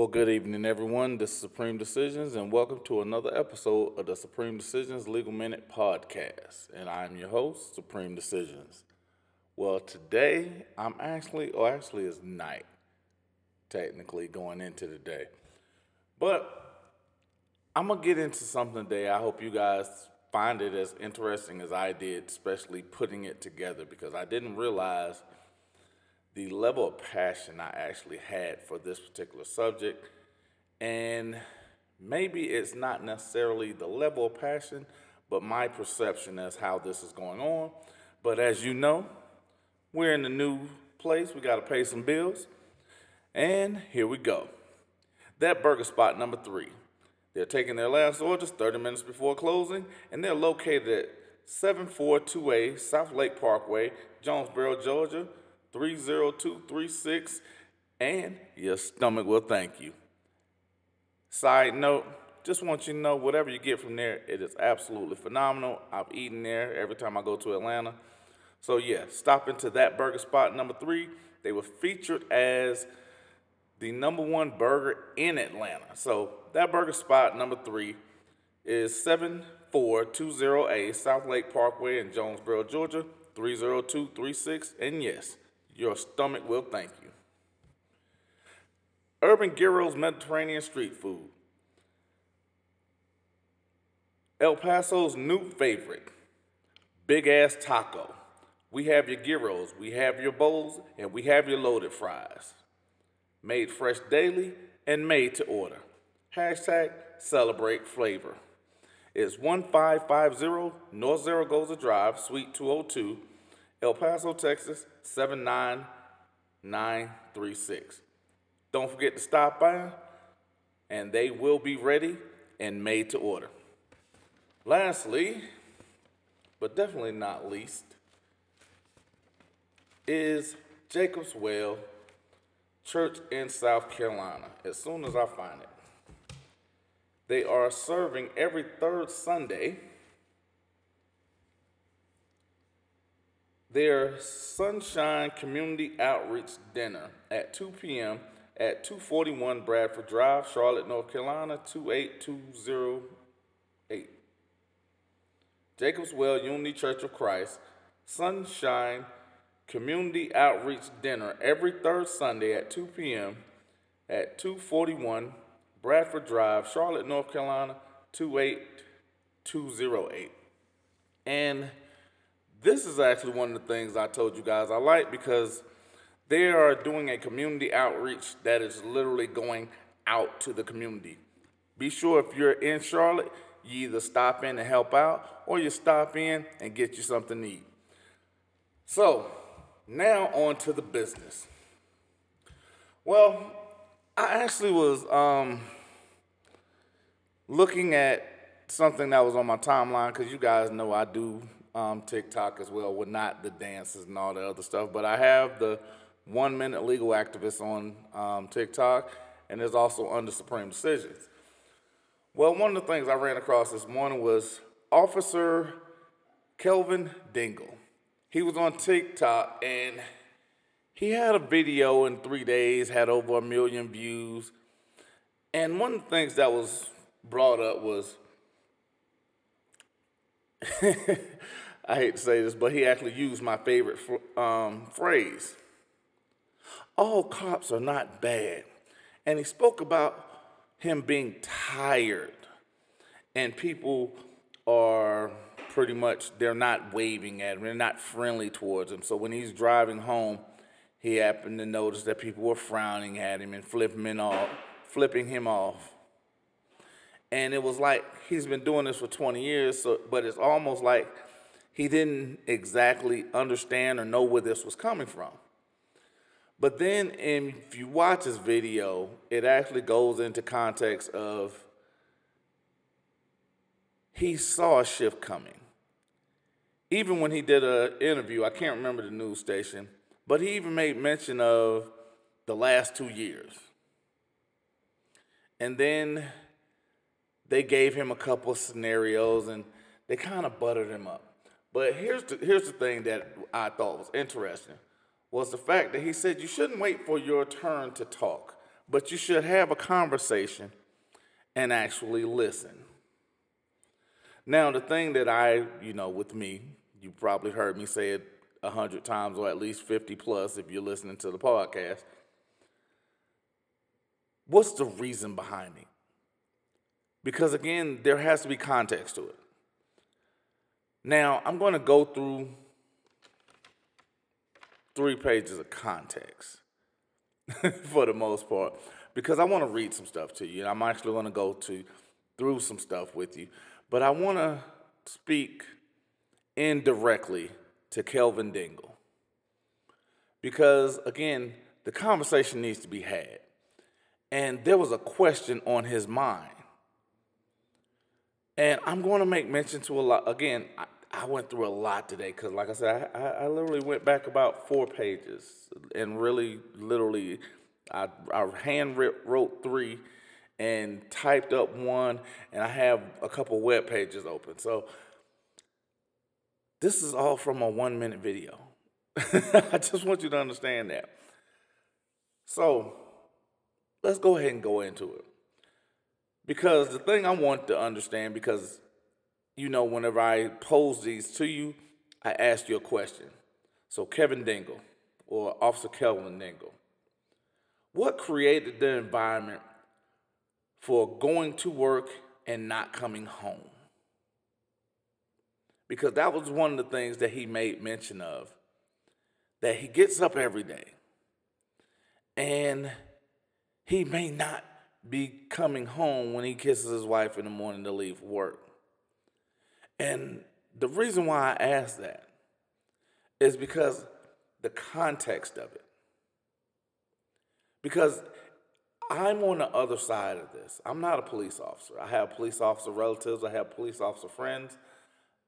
Well, good evening, everyone. This is Supreme Decisions, and welcome to another episode of the Supreme Decisions Legal Minute Podcast. And I'm your host, Supreme Decisions. Well, today I'm actually, or actually, it's night, technically going into the day. But I'm gonna get into something today. I hope you guys find it as interesting as I did, especially putting it together, because I didn't realize the level of passion I actually had for this particular subject. And maybe it's not necessarily the level of passion, but my perception as how this is going on. But as you know, we're in a new place. We got to pay some bills. And here we go. That burger spot number three. They're taking their last orders 30 minutes before closing, and they're located at 742A South Lake Parkway, Jonesboro, Georgia, 30236, and your stomach will thank you. Side note, just want you to know whatever you get from there, it is absolutely phenomenal. I've eaten there every time I go to Atlanta. So, yeah, stop into that burger spot number three. They were featured as the number one burger in Atlanta. So, that burger spot number three is 7420A South Lake Parkway in Jonesboro, Georgia, 30236. And yes, your stomach will thank you. Urban Giro's Mediterranean Street Food. El Paso's new favorite, Big Ass Taco. We have your gyros, we have your bowls, and we have your loaded fries. Made fresh daily and made to order. Hashtag celebrate flavor. It's 1550 North Zaragoza Drive, Suite 202, El Paso, Texas 79936. Don't forget to stop by, and they will be ready and made to order. Lastly, but definitely not least, is Jacob's Well Church in South Carolina, as soon as I find it. They are serving every third Sunday their Sunshine Community Outreach Dinner at 2 p.m. at 241 Bradford Drive, Charlotte, North Carolina 28208. Jacob's Well Unity Church of Christ Sunshine Community Outreach Dinner every third Sunday at 2 p.m. at 241 Bradford Drive, Charlotte, North Carolina 28208. And this is actually one of the things I told you guys I like because they are doing a community outreach that is literally going out to the community. Be sure if you're in Charlotte, you either stop in and help out or you stop in and get you something to eat. So, now on to the business. Well, I actually was um, looking at something that was on my timeline because you guys know I do um, TikTok as well with not the dances and all the other stuff. But I have the one minute legal activist on um, TikTok, and there's also under Supreme Decisions. Well, one of the things I ran across this morning was Officer Kelvin Dingle. He was on TikTok and he had a video in three days, had over a million views. And one of the things that was brought up was I hate to say this, but he actually used my favorite um, phrase. All cops are not bad. And he spoke about him being tired. And people are pretty much, they're not waving at him, they're not friendly towards him. So when he's driving home, he happened to notice that people were frowning at him and flipping him off, flipping him off. And it was like he's been doing this for 20 years, so, but it's almost like he didn't exactly understand or know where this was coming from. But then, if you watch his video, it actually goes into context of he saw a shift coming. Even when he did an interview, I can't remember the news station, but he even made mention of the last two years. And then they gave him a couple of scenarios and they kind of buttered him up. But here's the, here's the thing that I thought was interesting was the fact that he said you shouldn't wait for your turn to talk, but you should have a conversation and actually listen. Now, the thing that I, you know, with me, you probably heard me say it a hundred times or at least 50 plus if you're listening to the podcast. What's the reason behind it? Because again, there has to be context to it. Now, I'm going to go through three pages of context for the most part because I want to read some stuff to you. I'm actually going to go to through some stuff with you, but I want to speak indirectly to Kelvin Dingle because again, the conversation needs to be had. And there was a question on his mind. And I'm going to make mention to a lot. Again, I, I went through a lot today because, like I said, I, I, literally went back about four pages and really, literally, I, I hand wrote three and typed up one, and I have a couple web pages open. So this is all from a one minute video. I just want you to understand that. So let's go ahead and go into it. Because the thing I want to understand, because you know, whenever I pose these to you, I ask you a question. So, Kevin Dingle, or Officer Kelvin Dingle, what created the environment for going to work and not coming home? Because that was one of the things that he made mention of. That he gets up every day and he may not be coming home when he kisses his wife in the morning to leave work. And the reason why I ask that is because the context of it. Because I'm on the other side of this. I'm not a police officer. I have police officer relatives, I have police officer friends,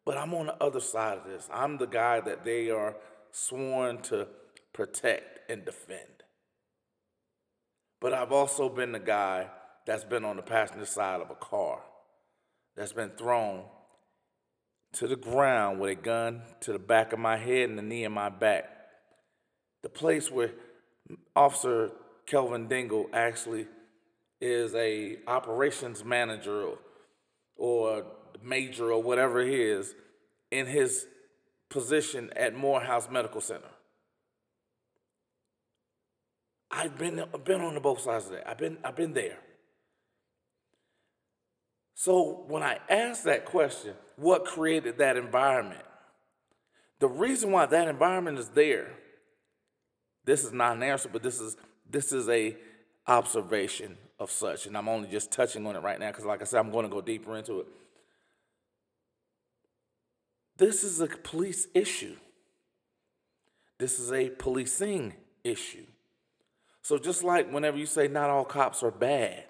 but I'm on the other side of this. I'm the guy that they are sworn to protect and defend. But I've also been the guy that's been on the passenger side of a car that's been thrown to the ground with a gun to the back of my head and the knee in my back. The place where Officer Kelvin Dingle actually is a operations manager or, or major or whatever he is in his position at Morehouse Medical Center. I've been, been on the both sides of that. I've been, I've been there. So when I ask that question, what created that environment? The reason why that environment is there, this is not an answer, but this is this is a observation of such, and I'm only just touching on it right now because, like I said, I'm going to go deeper into it. This is a police issue. This is a policing issue. So just like whenever you say not all cops are bad,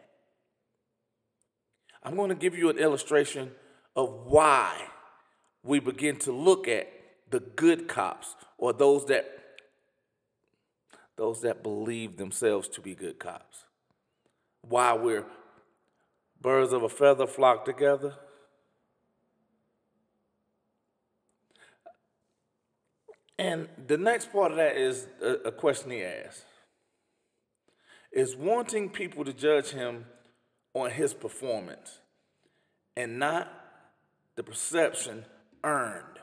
I'm going to give you an illustration of why we begin to look at the good cops or those that those that believe themselves to be good cops. Why we're birds of a feather flock together. And the next part of that is a, a question he asked. Is wanting people to judge him on his performance and not the perception earned.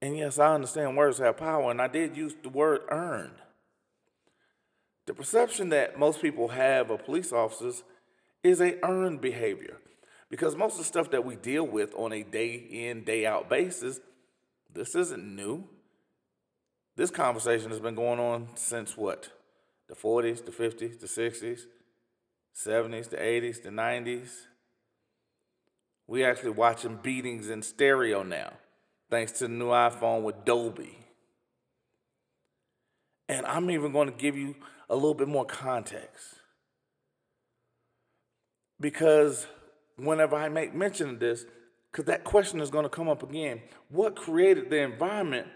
And yes, I understand words have power, and I did use the word earned. The perception that most people have of police officers is a earned behavior. Because most of the stuff that we deal with on a day in, day out basis, this isn't new. This conversation has been going on since what? The 40s, the 50s, the 60s, 70s, the 80s, the 90s. We actually watching beatings in stereo now, thanks to the new iPhone with Dolby. And I'm even going to give you a little bit more context. Because whenever I make mention of this, because that question is going to come up again what created the environment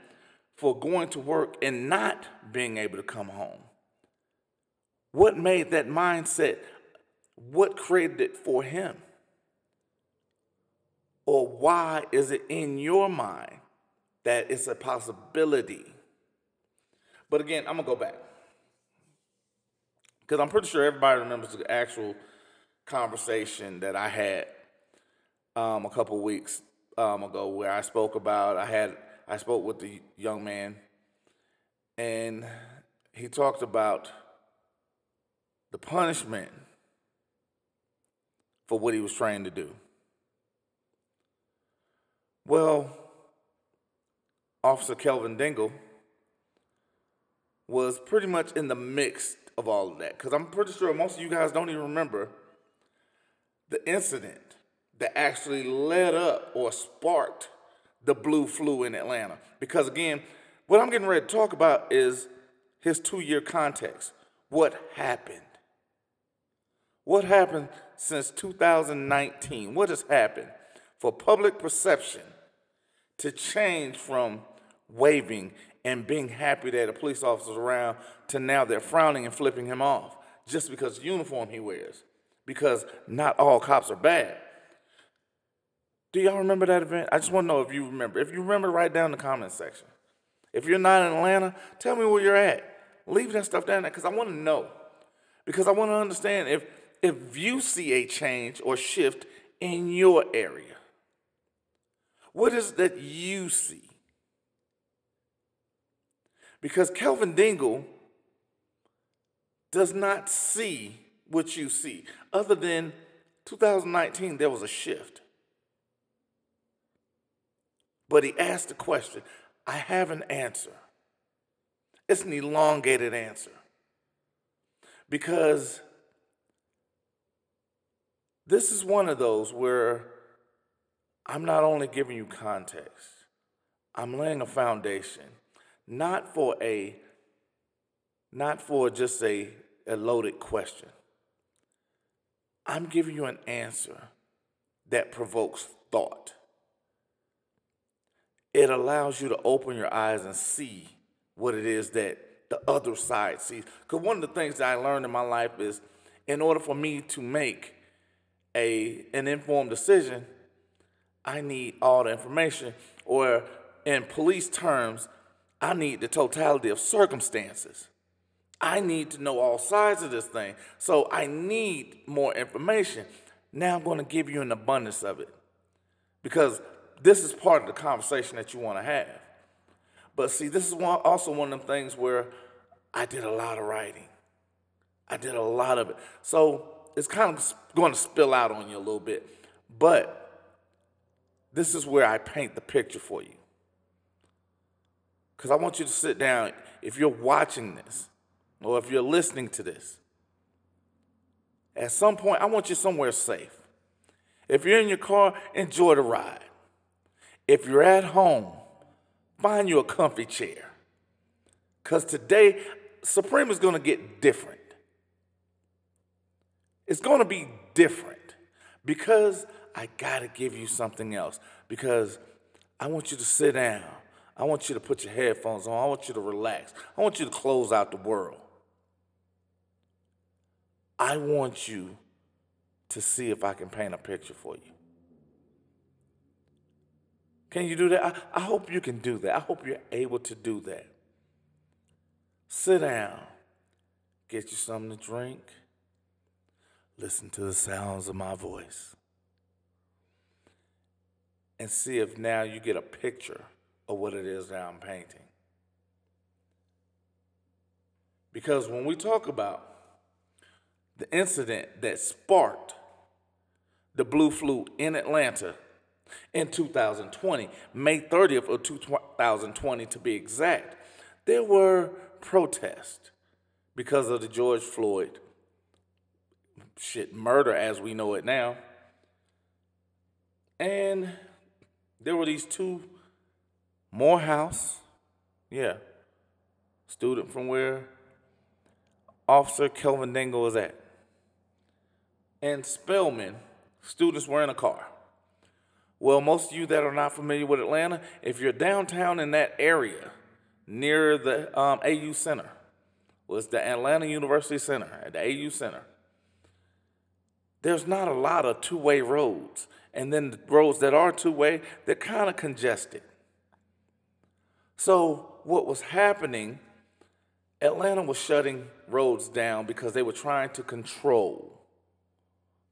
for going to work and not being able to come home? What made that mindset? What created it for him? Or why is it in your mind that it's a possibility? But again, I'm going to go back. because I'm pretty sure everybody remembers the actual conversation that I had um, a couple weeks um, ago where I spoke about I had I spoke with the young man and he talked about the punishment for what he was trying to do. Well, Officer Kelvin Dingle was pretty much in the mix of all of that because I'm pretty sure most of you guys don't even remember the incident that actually led up or sparked the blue flu in Atlanta. Because again, what I'm getting ready to talk about is his two year context. What happened? What happened since 2019? What has happened for public perception to change from waving and being happy that a police officer's around to now they're frowning and flipping him off just because the uniform he wears? Because not all cops are bad. Do y'all remember that event? I just want to know if you remember. If you remember, write down in the comment section. If you're not in Atlanta, tell me where you're at. Leave that stuff down there because I want to know. Because I want to understand if if you see a change or shift in your area. What is that you see? Because Kelvin Dingle does not see what you see. Other than 2019, there was a shift. But he asked the question. I have an answer. It's an elongated answer. Because this is one of those where I'm not only giving you context, I'm laying a foundation, not for a not for just a, a loaded question. I'm giving you an answer that provokes thought it allows you to open your eyes and see what it is that the other side sees. Because one of the things that I learned in my life is in order for me to make a, an informed decision, I need all the information, or in police terms, I need the totality of circumstances. I need to know all sides of this thing. So I need more information. Now I'm going to give you an abundance of it. Because this is part of the conversation that you want to have. But see, this is one, also one of them things where I did a lot of writing. I did a lot of it. So it's kind of going to spill out on you a little bit. But this is where I paint the picture for you. Because I want you to sit down, if you're watching this, or if you're listening to this, at some point, I want you somewhere safe. If you're in your car, enjoy the ride. If you're at home, find you a comfy chair. Because today, Supreme is going to get different. It's going to be different because I got to give you something else. Because I want you to sit down. I want you to put your headphones on. I want you to relax. I want you to close out the world. I want you to see if I can paint a picture for you. Can you do that? I, I hope you can do that. I hope you're able to do that. Sit down, get you something to drink, listen to the sounds of my voice, and see if now you get a picture of what it is that I'm painting. Because when we talk about the incident that sparked the blue flu in Atlanta, in 2020, May 30th of 2020 to be exact, there were protests because of the George Floyd shit murder as we know it now. And there were these two Morehouse, yeah, student from where Officer Kelvin Dingle was at, and Spelman, students were in a car. Well, most of you that are not familiar with Atlanta, if you're downtown in that area near the um, AU Center, was the Atlanta University Center at the AU Center. There's not a lot of two-way roads, and then the roads that are two-way, they're kind of congested. So what was happening Atlanta was shutting roads down because they were trying to control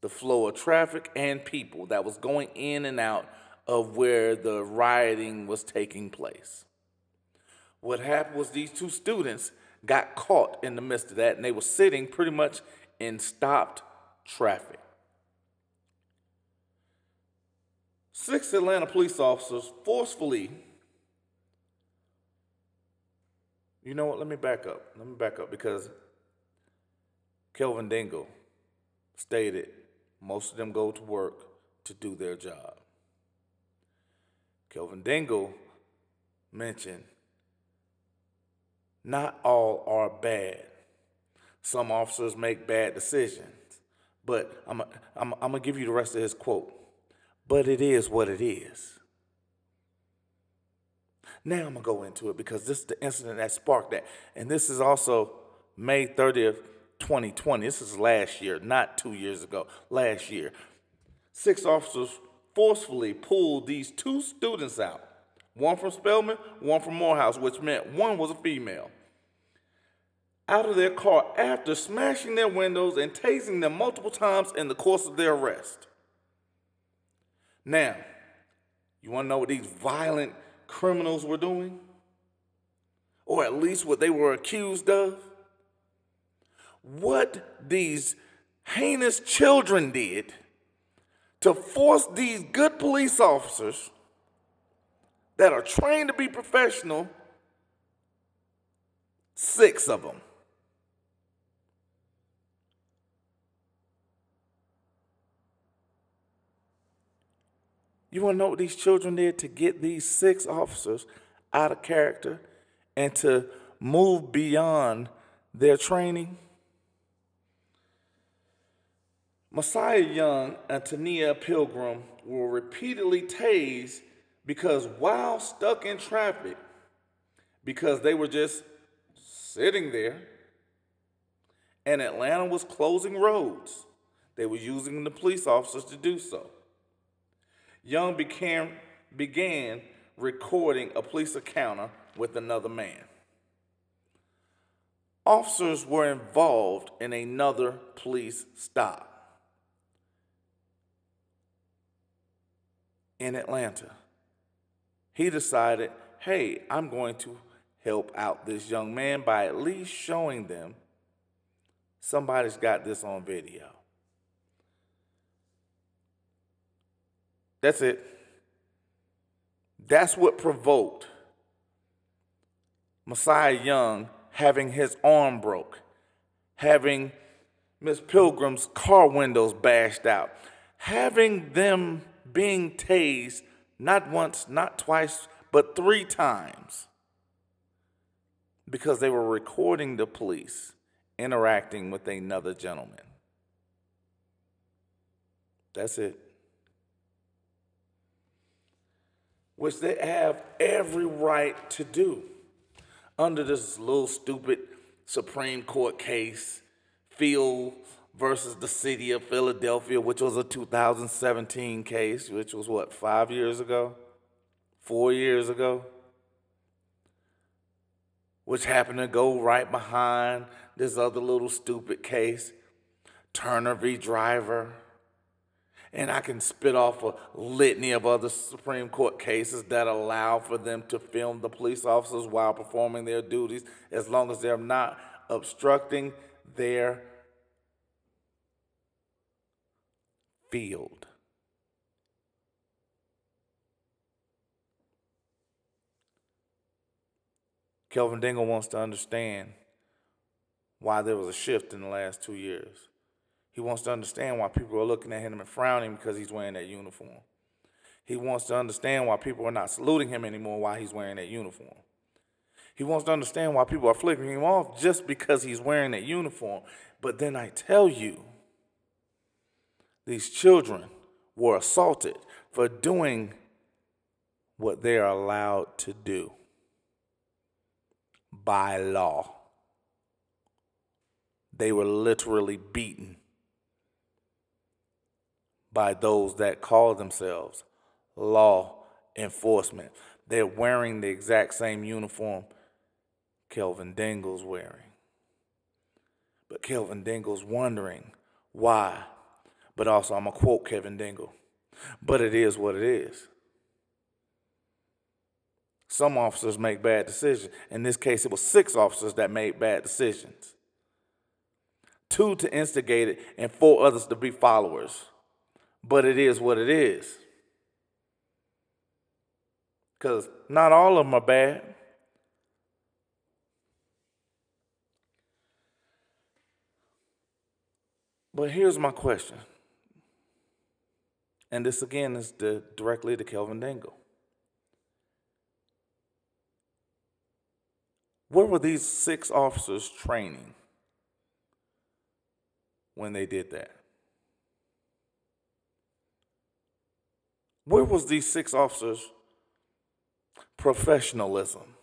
the flow of traffic and people that was going in and out of where the rioting was taking place. What happened was these two students got caught in the midst of that and they were sitting pretty much in stopped traffic. Six Atlanta police officers forcefully You know what? Let me back up. Let me back up because Kelvin Dingle stated most of them go to work to do their job. Kelvin Dingle mentioned not all are bad. Some officers make bad decisions. But I'm, I'm, I'm going to give you the rest of his quote. But it is what it is. Now I'm going to go into it because this is the incident that sparked that. And this is also May 30th, 2020. This is last year, not two years ago, last year. Six officers forcefully pulled these two students out one from Spelman, one from Morehouse, which meant one was a female out of their car after smashing their windows and tasing them multiple times in the course of their arrest. Now, you want to know what these violent criminals were doing? Or at least what they were accused of? What these heinous children did to force these good police officers that are trained to be professional, six of them, You want to know what these children did to get these six officers out of character and to move beyond their training? Messiah Young and Taniyah Pilgrim were repeatedly tased because while stuck in traffic, because they were just sitting there, and Atlanta was closing roads, they were using the police officers to do so. Young began recording a police encounter with another man. Officers were involved in another police stop in Atlanta. He decided, hey, I'm going to help out this young man by at least showing them somebody's got this on video. That's it. That's what provoked Messiah Young having his arm broke, having Miss Pilgrim's car windows bashed out, having them being tased not once, not twice, but three times because they were recording the police interacting with another gentleman. That's it. which they have every right to do under this little stupid Supreme Court case, Field versus the city of Philadelphia, which was a 2017 case, which was what, five years ago? Four years ago? Which happened to go right behind this other little stupid case, Turner v. Driver and I can spit off a litany of other Supreme Court cases that allow for them to film the police officers while performing their duties as long as they're not obstructing their field. Kelvin Dingle wants to understand why there was a shift in the last two years. He wants to understand why people are looking at him and frowning because he's wearing that uniform. He wants to understand why people are not saluting him anymore while he's wearing that uniform. He wants to understand why people are flickering him off just because he's wearing that uniform. But then I tell you, these children were assaulted for doing what they are allowed to do by law. They were literally beaten by those that call themselves law enforcement. They're wearing the exact same uniform Kelvin Dingle's wearing. But Kelvin Dingle's wondering why. But also, I'm going to quote Kevin Dingle. But it is what it is. Some officers make bad decisions. In this case, it was six officers that made bad decisions two to instigate it, and four others to be followers. But it is what it is. Because not all of them are bad. But here's my question. And this again is the, directly to Kelvin Dingle. Where were these six officers training when they did that? Where was these six officers' professionalism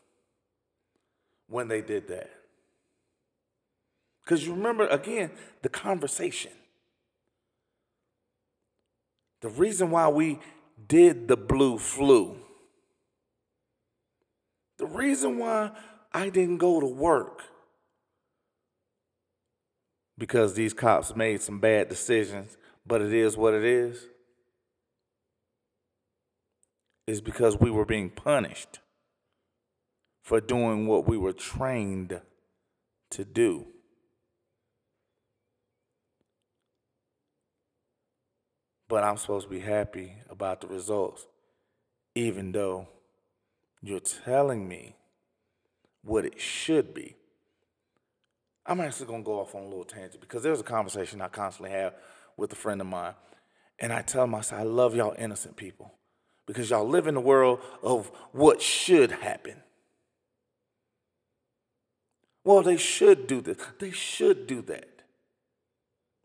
when they did that? Because you remember, again, the conversation. The reason why we did the blue flu, the reason why I didn't go to work, because these cops made some bad decisions, but it is what it is, is because we were being punished for doing what we were trained to do. But I'm supposed to be happy about the results, even though you're telling me what it should be. I'm actually to go off on a little tangent because there's a conversation I constantly have with a friend of mine. And I tell him, I say, I love y'all innocent people because y'all live in the world of what should happen. Well, they should do this. They should do that.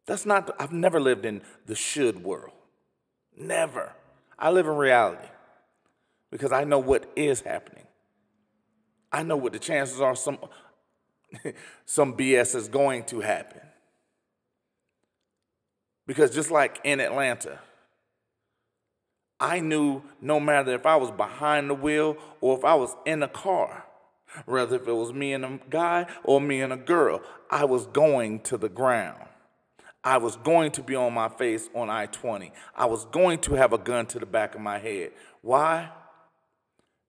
That's not, I've never lived in the should world. Never. I live in reality because I know what is happening. I know what the chances are some some BS is going to happen. Because just like in Atlanta, I knew no matter if I was behind the wheel or if I was in a car, whether if it was me and a guy or me and a girl, I was going to the ground. I was going to be on my face on I 20. I was going to have a gun to the back of my head. Why?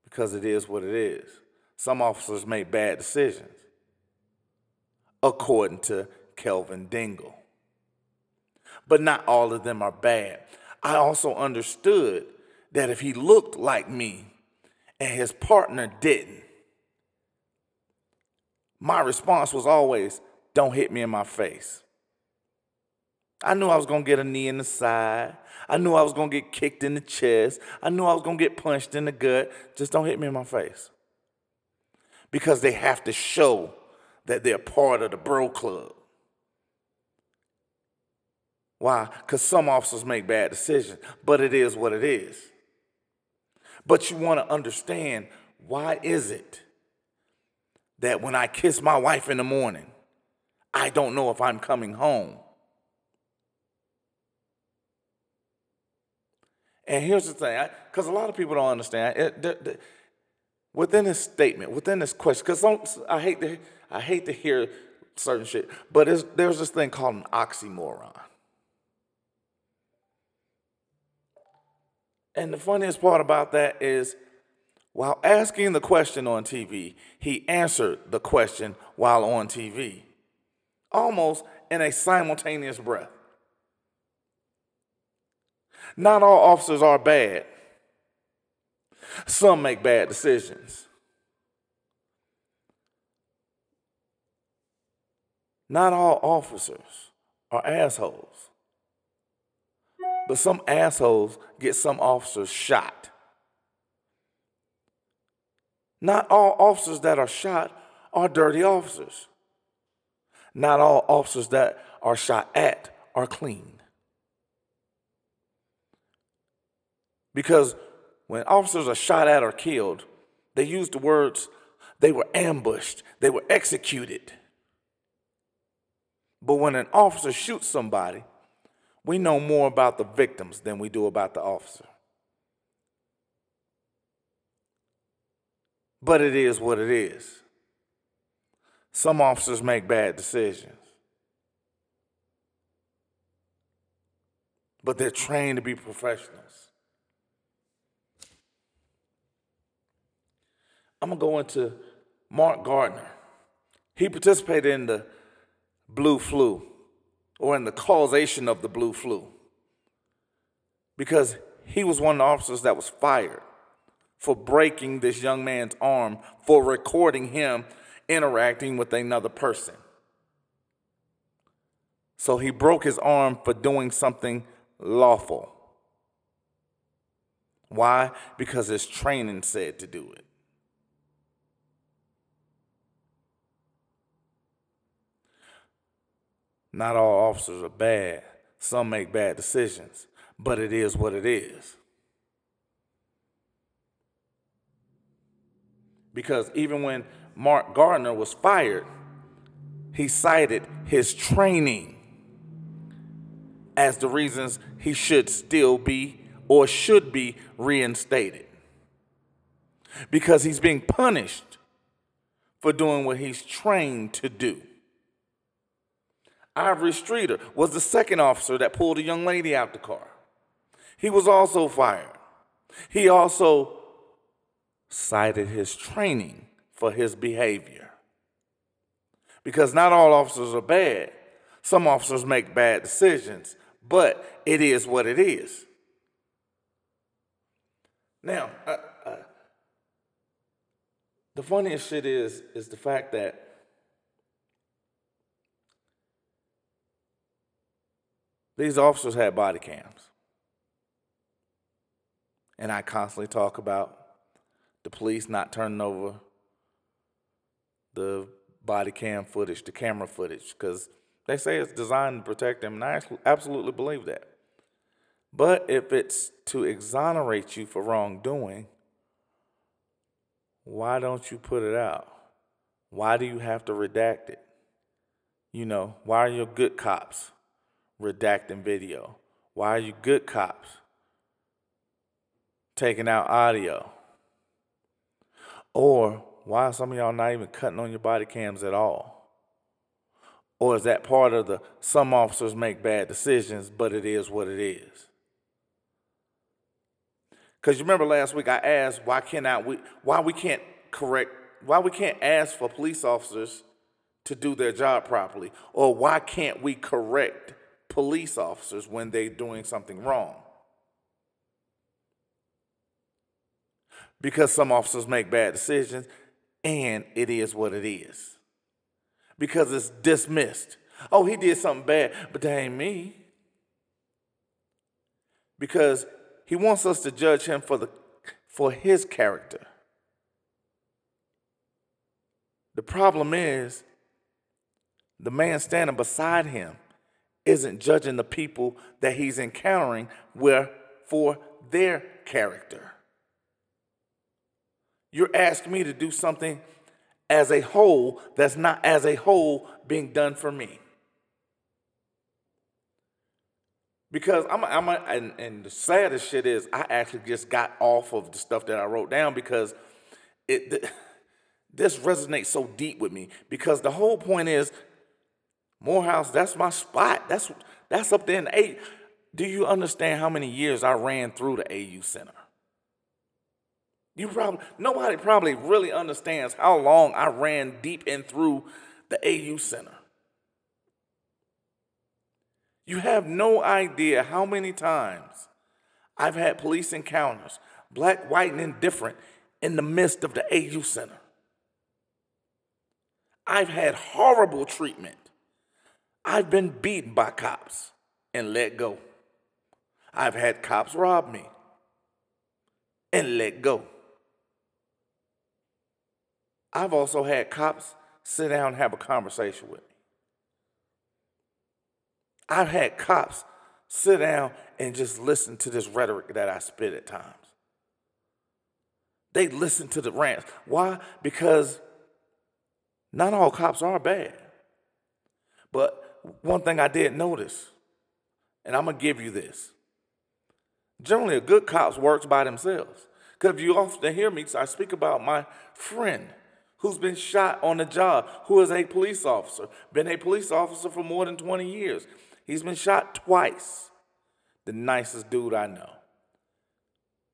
Because it is what it is. Some officers make bad decisions, according to Kelvin Dingle. But not all of them are bad. I also understood that if he looked like me and his partner didn't, my response was always, don't hit me in my face. I knew I was going to get a knee in the side. I knew I was going to get kicked in the chest. I knew I was going to get punched in the gut. Just don't hit me in my face. Because they have to show that they're part of the bro club. Why? Because some officers make bad decisions, but it is what it is. But you want to understand why is it that when I kiss my wife in the morning, I don't know if I'm coming home? And here's the thing, because a lot of people don't understand. It, the, the, within this statement, within this question, because I hate to, I hate to hear certain shit, but there's this thing called an oxymoron. And the funniest part about that is, while asking the question on TV, he answered the question while on TV, almost in a simultaneous breath. Not all officers are bad. Some make bad decisions. Not all officers are assholes. But some assholes get some officers shot. Not all officers that are shot are dirty officers. Not all officers that are shot at are clean. Because when officers are shot at or killed, they use the words, they were ambushed, they were executed. But when an officer shoots somebody, we know more about the victims than we do about the officer. But it is what it is. Some officers make bad decisions. But they're trained to be professionals. I'm going to go into Mark Gardner. He participated in the blue flu or in the causation of the blue flu because he was one of the officers that was fired for breaking this young man's arm for recording him interacting with another person. So he broke his arm for doing something lawful. Why? Because his training said to do it. Not all officers are bad. Some make bad decisions, but it is what it is. Because even when Mark Gardner was fired, he cited his training as the reasons he should still be or should be reinstated. Because he's being punished for doing what he's trained to do. Ivory Streeter was the second officer that pulled a young lady out the car. He was also fired. He also cited his training for his behavior. Because not all officers are bad. Some officers make bad decisions, but it is what it is. Now, uh, uh, the funniest shit is is the fact that These officers had body cams. And I constantly talk about the police not turning over the body cam footage, the camera footage, because they say it's designed to protect them, and I absolutely believe that. But if it's to exonerate you for wrongdoing, why don't you put it out? Why do you have to redact it? You know, why are your good cops redacting video? Why are you good cops taking out audio? Or why are some of y'all not even cutting on your body cams at all? Or is that part of the some officers make bad decisions, but it is what it is? Because you remember last week I asked why cannot we why we can't correct why we can't ask for police officers to do their job properly, or why can't we correct police officers when they're doing something wrong. Because some officers make bad decisions, and it is what it is. Because it's dismissed. Oh, he did something bad, but that ain't me. Because he wants us to judge him for, the, for his character. The problem is the man standing beside him isn't judging the people that he's encountering where for their character. You're asking me to do something as a whole that's not as a whole being done for me. Because I'm, a, I'm a, and, and the saddest shit is I actually just got off of the stuff that I wrote down because it this resonates so deep with me because the whole point is Morehouse, that's my spot. That's that's up there in the A. Do you understand how many years I ran through the AU Center? You probably nobody probably really understands how long I ran deep in through the AU Center. You have no idea how many times I've had police encounters, black, white, and indifferent, in the midst of the AU Center. I've had horrible treatment I've been beaten by cops and let go. I've had cops rob me and let go. I've also had cops sit down and have a conversation with me. I've had cops sit down and just listen to this rhetoric that I spit at times. They listen to the rants. Why? Because not all cops are bad. But one thing I did notice, and I'm gonna give you this. Generally, a good cop works by themselves. Because you often hear me, I speak about my friend who's been shot on the job, who is a police officer, been a police officer for more than 20 years. He's been shot twice. The nicest dude I know.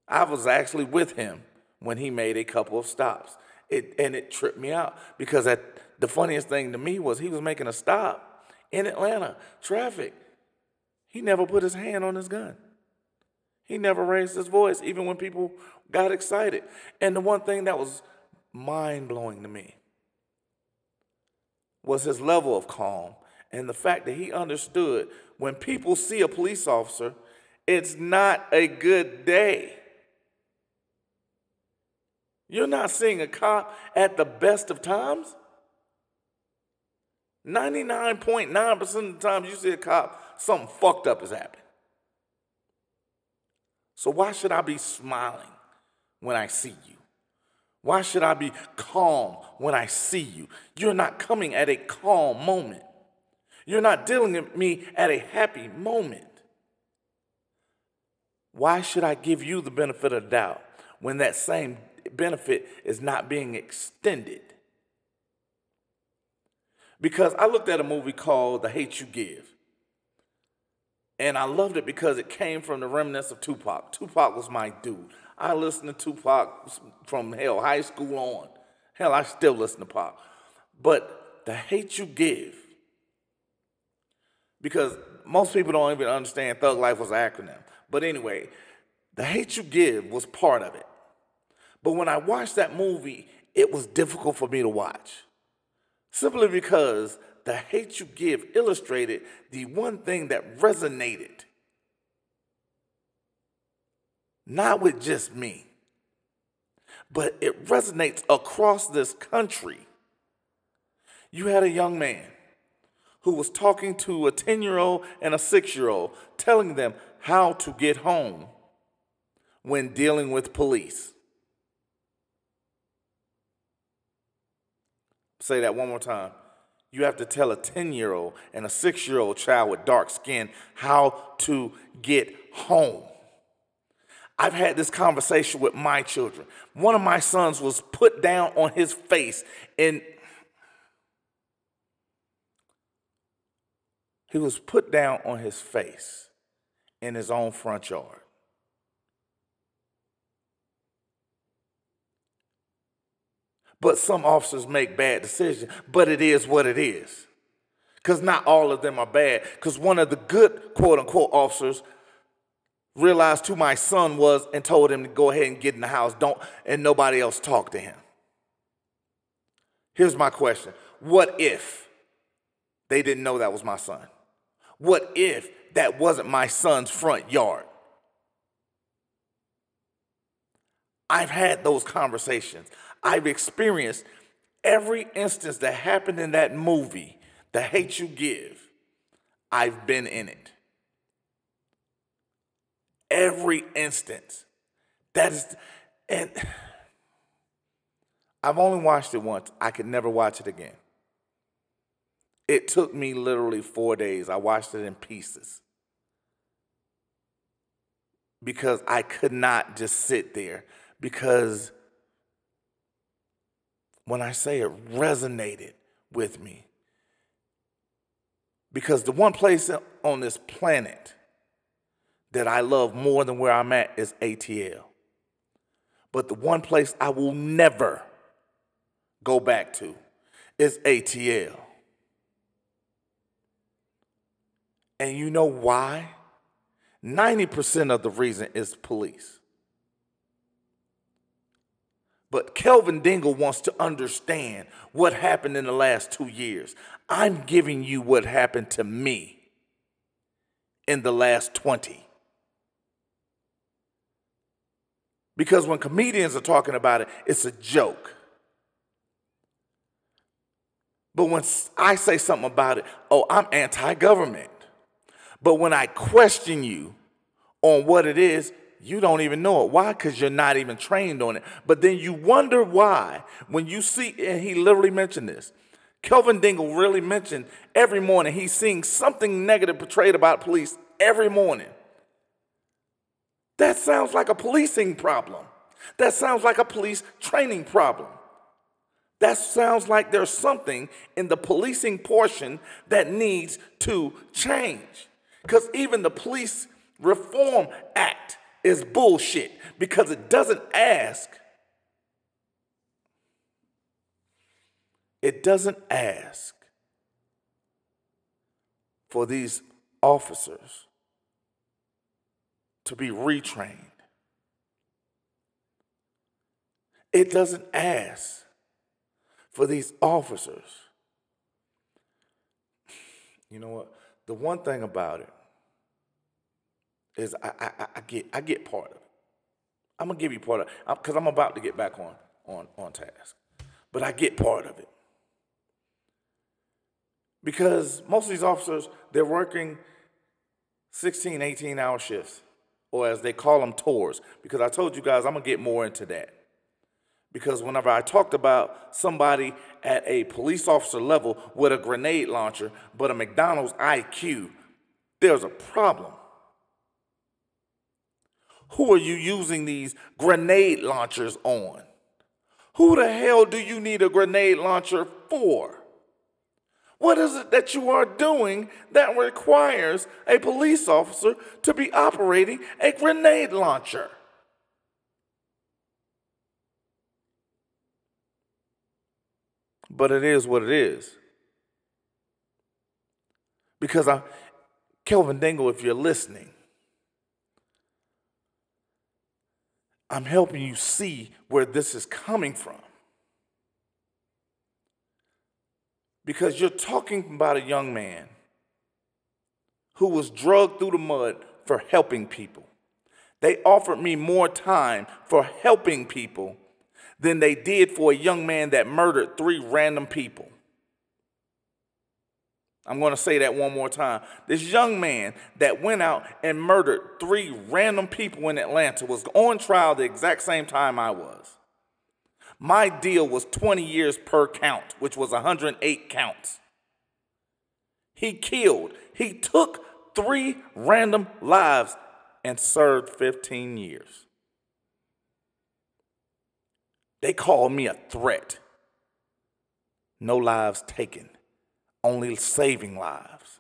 I was actually with him when he made a couple of stops. It, and it tripped me out because at, the funniest thing to me was he was making a stop in Atlanta, traffic. He never put his hand on his gun. He never raised his voice, even when people got excited. And the one thing that was mind blowing to me was his level of calm and the fact that he understood when people see a police officer, it's not a good day. You're not seeing a cop at the best of times. 99.9% of the time you see a cop, something fucked up has happened. So why should I be smiling when I see you? Why should I be calm when I see you? You're not coming at a calm moment. You're not dealing with me at a happy moment. Why should I give you the benefit of doubt when that same benefit is not being extended? Because I looked at a movie called The Hate You Give. And I loved it because it came from the remnants of Tupac. Tupac was my dude. I listened to Tupac from hell, high school on. Hell, I still listen to Pac. But the hate you give, because most people don't even understand Thug Life was an acronym. But anyway, the hate you give was part of it. But when I watched that movie, it was difficult for me to watch. Simply because the hate you give illustrated the one thing that resonated not with just me, but it resonates across this country. You had a young man who was talking to a 10 year old and a six year old, telling them how to get home when dealing with police. Say that one more time. You have to tell a 10 year old and a six year old child with dark skin how to get home. I've had this conversation with my children. One of my sons was put down on his face and he was put down on his face in his own front yard. But some officers make bad decisions, but it is what it is. Because not all of them are bad. Because one of the good quote unquote officers realized who my son was and told him to go ahead and get in the house. Don't and nobody else talk to him. Here's my question. What if they didn't know that was my son? What if that wasn't my son's front yard? I've had those conversations i've experienced every instance that happened in that movie the hate you give i've been in it every instance. That is, and I've only watched it once. I could never watch it again. It took me literally four days. I watched it in pieces because I could not just sit there. Because when I say it resonated with me, because the one place on this planet that I love more than where I'm at is ATL. But the one place I will never go back to is ATL. And you know why? 90% of the reason is police. But Kelvin Dingle wants to understand what happened in the last two years. I'm giving you what happened to me in the last 20. Because when comedians are talking about it, it's a joke. But when I say something about it, oh, I'm anti government. But when I question you on what it is, you don't even know it. Why? Because you're not even trained on it. But then you wonder why when you see, and he literally mentioned this. Kelvin Dingle really mentioned every morning he's seeing something negative portrayed about police every morning. That sounds like a policing problem. That sounds like a police training problem. That sounds like there's something in the policing portion that needs to change. Because even the Police Reform Act is bullshit because it doesn't ask, it doesn't ask for these officers to be retrained. It doesn't ask for these officers. You know what? The one thing about it is I, I, I get I get part of it. I'm gonna give you part of it because I'm about to get back on on on task, but I get part of it because most of these officers they're working 16, 18 hour shifts, or as they call them, tours. Because I told you guys I'm gonna get more into that. Because whenever I talked about somebody at a police officer level with a grenade launcher, but a McDonald's IQ, there's a problem. Who are you using these grenade launchers on? Who the hell do you need a grenade launcher for? What is it that you are doing that requires a police officer to be operating a grenade launcher? But it is what it is. Because I, Kelvin Dingle, if you're listening, I'm helping you see where this is coming from. Because you're talking about a young man who was drugged through the mud for helping people. They offered me more time for helping people than they did for a young man that murdered three random people. I'm going to say that one more time. This young man that went out and murdered three random people in Atlanta was on trial the exact same time I was. My deal was 20 years per count, which was 108 counts. He killed, he took three random lives and served 15 years. They called me a threat. No lives taken only saving lives.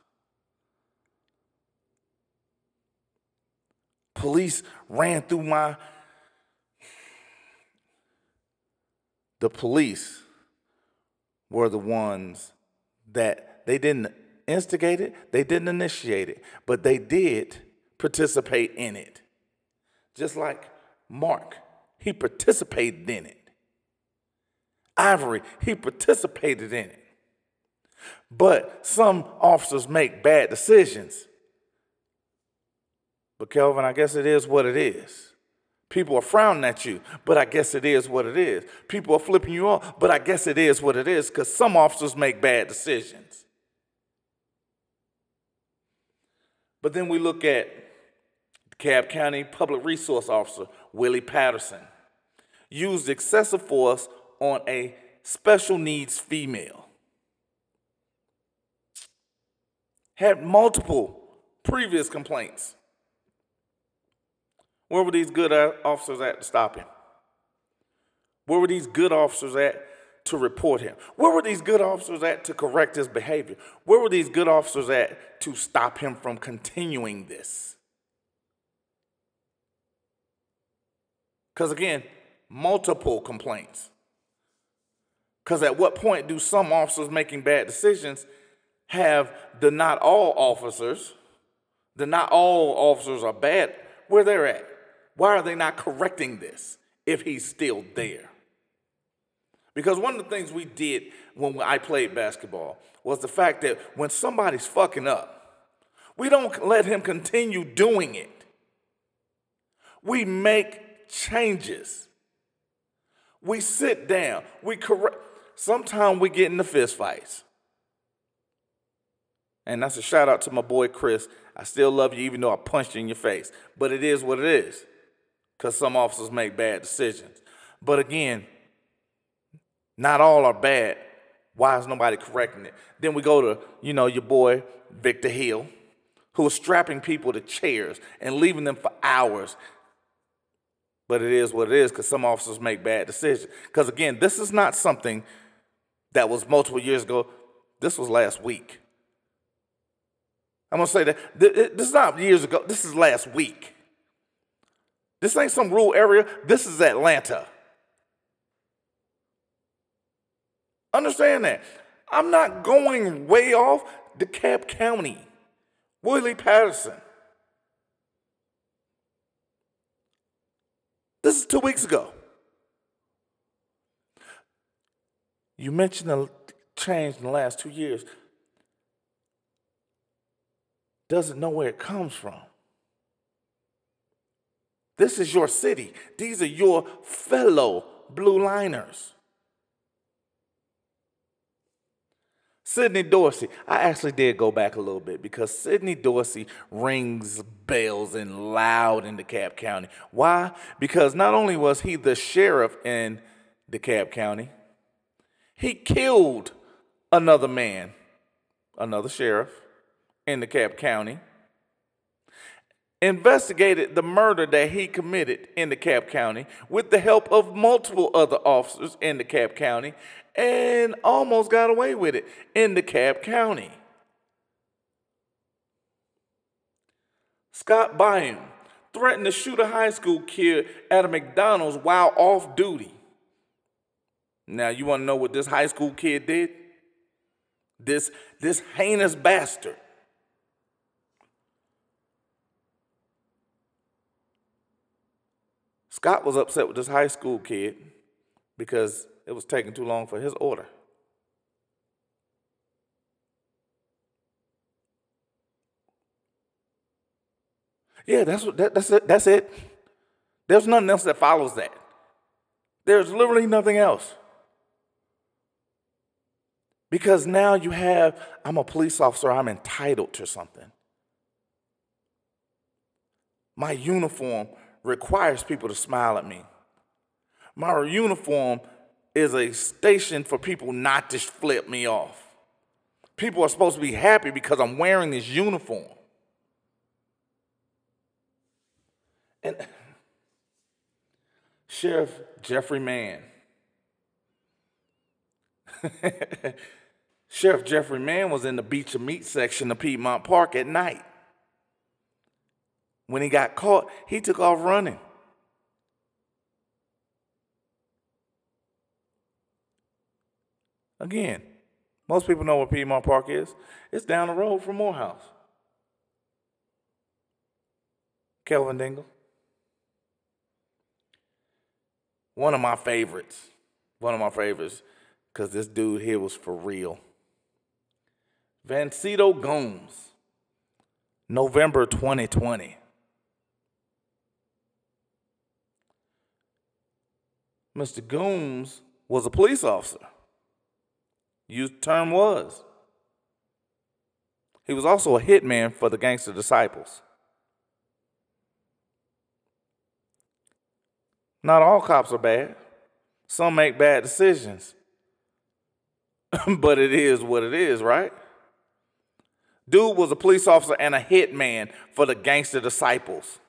Police ran through my. The police were the ones that they didn't instigate it, they didn't initiate it, but they did participate in it. Just like Mark, he participated in it. Ivory, he participated in it. But some officers make bad decisions. But Kelvin, I guess it is what it is. People are frowning at you, but I guess it is what it is. People are flipping you off, but I guess it is what it is because some officers make bad decisions. But then we look at Cab County Public Resource Officer Willie Patterson used excessive force on a special needs female. Had multiple previous complaints. Where were these good officers at to stop him? Where were these good officers at to report him? Where were these good officers at to correct his behavior? Where were these good officers at to stop him from continuing this? Because again, multiple complaints. Because at what point do some officers making bad decisions have the not all officers, the not all officers are bad, where they're at. Why are they not correcting this if he's still there? Because one of the things we did when I played basketball was the fact that when somebody's fucking up, we don't let him continue doing it. We make changes. We sit down. We correct. Sometimes we get into fist fights. And that's a shout out to my boy Chris. I still love you even though I punched you in your face. But it is what it is. Because some officers make bad decisions. But again, not all are bad. Why is nobody correcting it? Then we go to, you know, your boy Victor Hill, who was strapping people to chairs and leaving them for hours. But it is what it is because some officers make bad decisions. Because again, this is not something that was multiple years ago. This was last week. I'm gonna say that this is not years ago. This is last week. This ain't some rural area. This is Atlanta. Understand that. I'm not going way off DeKalb County. Willie Patterson. This is two weeks ago. You mentioned a change in the last two years. Doesn't know where it comes from. This is your city. These are your fellow blue liners. Sidney Dorsey. I actually did go back a little bit because Sidney Dorsey rings bells and loud in DeKalb County. Why? Because not only was he the sheriff in DeKalb County, he killed another man, another sheriff in DeKalb County investigated the murder that he committed in the DeKalb County with the help of multiple other officers in the DeKalb County and almost got away with it in the DeKalb County. Scott Byam threatened to shoot a high school kid at a McDonald's while off duty. Now, you want to know what this high school kid did? This, this heinous bastard Scott was upset with this high school kid because it was taking too long for his order. Yeah, that's what that, that's it. That's it. There's nothing else that follows that. There's literally nothing else. Because now you have, I'm a police officer, I'm entitled to something. My uniform requires people to smile at me. My uniform is a station for people not to flip me off. People are supposed to be happy because I'm wearing this uniform. And Sheriff Jeffrey Mann. Sheriff Jeffrey Mann was in the Beach of Meat section of Piedmont Park at night. When he got caught, he took off running. Again, most people know where Piedmont Park is. It's down the road from Morehouse. Kelvin Dingle. One of my favorites. One of my favorites, because this dude here was for real. Vancito Gomes, November 2020. Mr. Gomes was a police officer. Used term was. He was also a hitman for the gangster disciples. Not all cops are bad. Some make bad decisions. but it is what it is, right? Dude was a police officer and a hitman for the gangster disciples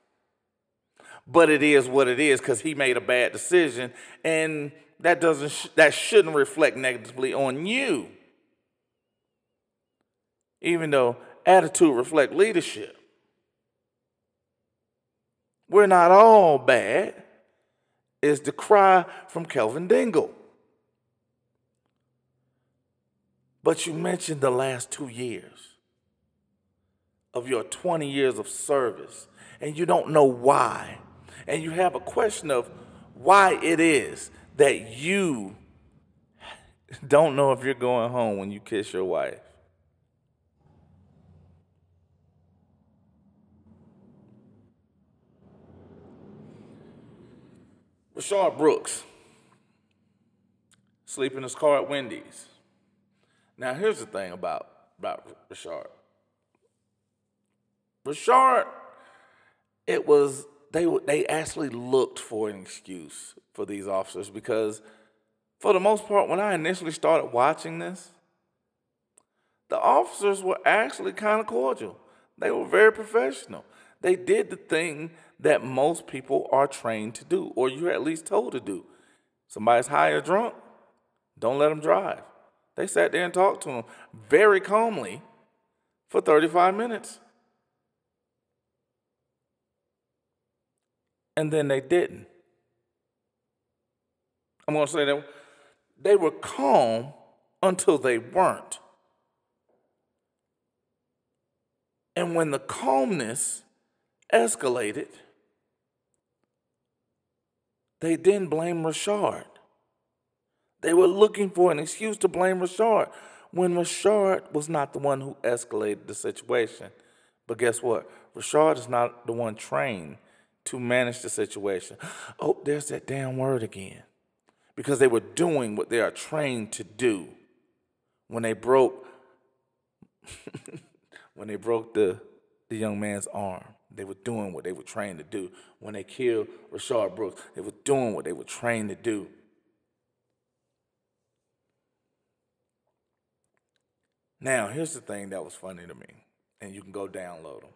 but it is what it is because he made a bad decision and that doesn't sh- that shouldn't reflect negatively on you. Even though attitude reflect leadership. We're not all bad is the cry from kelvin dingle but you mentioned the last two years of your 20 years of service and you don't know why and you have a question of why it is that you don't know if you're going home when you kiss your wife. Rayshard Brooks sleep in his car at Wendy's. Now here's the thing about about Rayshard. Rayshard, it was they they actually looked for an excuse for these officers because for the most part when I initially started watching this the officers were actually kind of cordial. They were very professional. They did the thing that most people are trained to do, or you're at least told to do. Somebody's high or drunk, don't let them drive. They sat there and talked to them very calmly for 35 minutes. And then they didn't. I'm going to say that they were calm until they weren't. And when the calmness escalated, they then blamed Rayshard. They were looking for an excuse to blame Rayshard when Rayshard was not the one who escalated the situation. But guess what? Rayshard is not the one trained to manage the situation. Oh, there's that damn word again. Because they were doing what they are trained to do when they broke when they broke the, the young man's arm. They were doing what they were trained to do. When they killed Rayshard Brooks, they were doing what they were trained to do. Now, here's the thing that was funny to me, and you can go download them.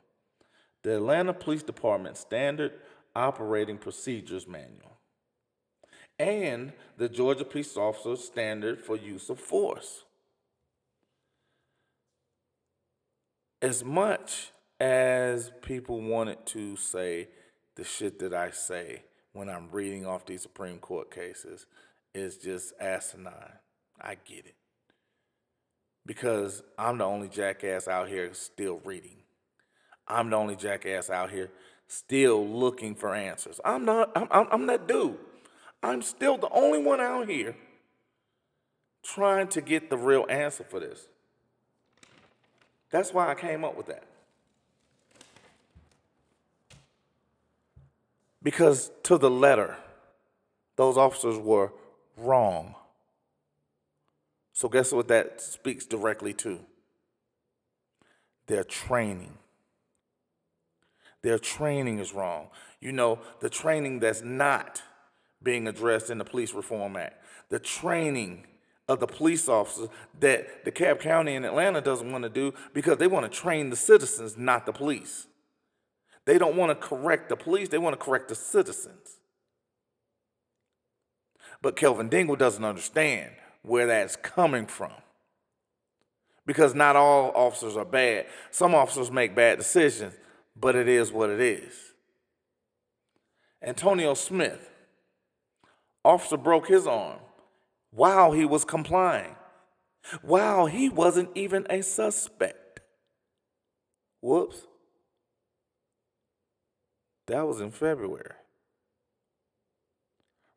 The Atlanta Police Department Standard Operating Procedures Manual and the Georgia Police Officer Standard for Use of Force. as much as people wanted to say the shit that I say when I'm reading off these Supreme Court cases is just asinine. I get it. Because I'm the only jackass out here still reading. I'm the only jackass out here still looking for answers. I'm not, I'm, I'm, I'm that dude. I'm still the only one out here trying to get the real answer for this. That's why I came up with that. Because to the letter, those officers were wrong. So, guess what that speaks directly to? Their training. Their training is wrong. You know, the training that's not being addressed in the Police Reform Act, the training of the police officers that the DeKalb County in Atlanta doesn't want to do because they want to train the citizens, not the police. They don't want to correct the police, they want to correct the citizens. But Kelvin Dingle doesn't understand where that's coming from. Because not all officers are bad. Some officers make bad decisions, but it is what it is. Antonio Smith, officer broke his arm while he was complying, while he wasn't even a suspect. Whoops. That was in February.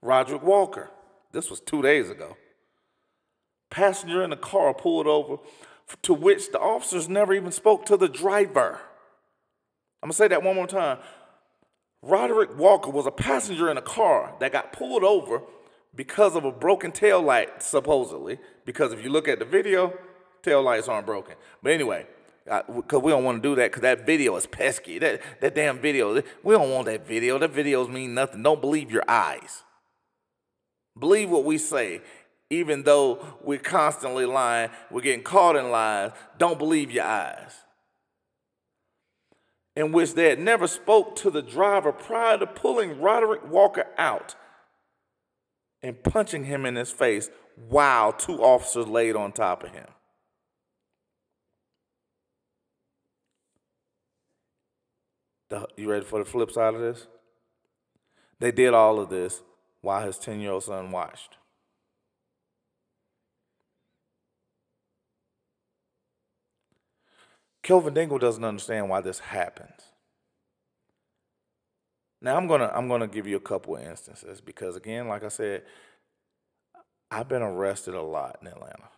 Roderick Walker, this was two days ago. Passenger in the car pulled over, to which the officers never even spoke to the driver. I'm gonna say that one more time. Roderick Walker was a passenger in a car that got pulled over because of a broken tail light, supposedly. Because if you look at the video, tail lights aren't broken. But anyway, uh, because we don't want to do that because that video is pesky. That, that damn video, we don't want that video. That videos mean nothing. Don't believe your eyes. Believe what we say, even though we're constantly lying, we're getting caught in lies. Don't believe your eyes. In which they had never spoke to the driver prior to pulling Roderick Walker out and punching him in his face while two officers laid on top of him. The, you ready for the flip side of this? They did all of this while his 10 year old son watched. Kelvin Dingle doesn't understand why this happens. Now I'm gonna I'm gonna give you a couple of instances because again, like I said, I've been arrested a lot in Atlanta.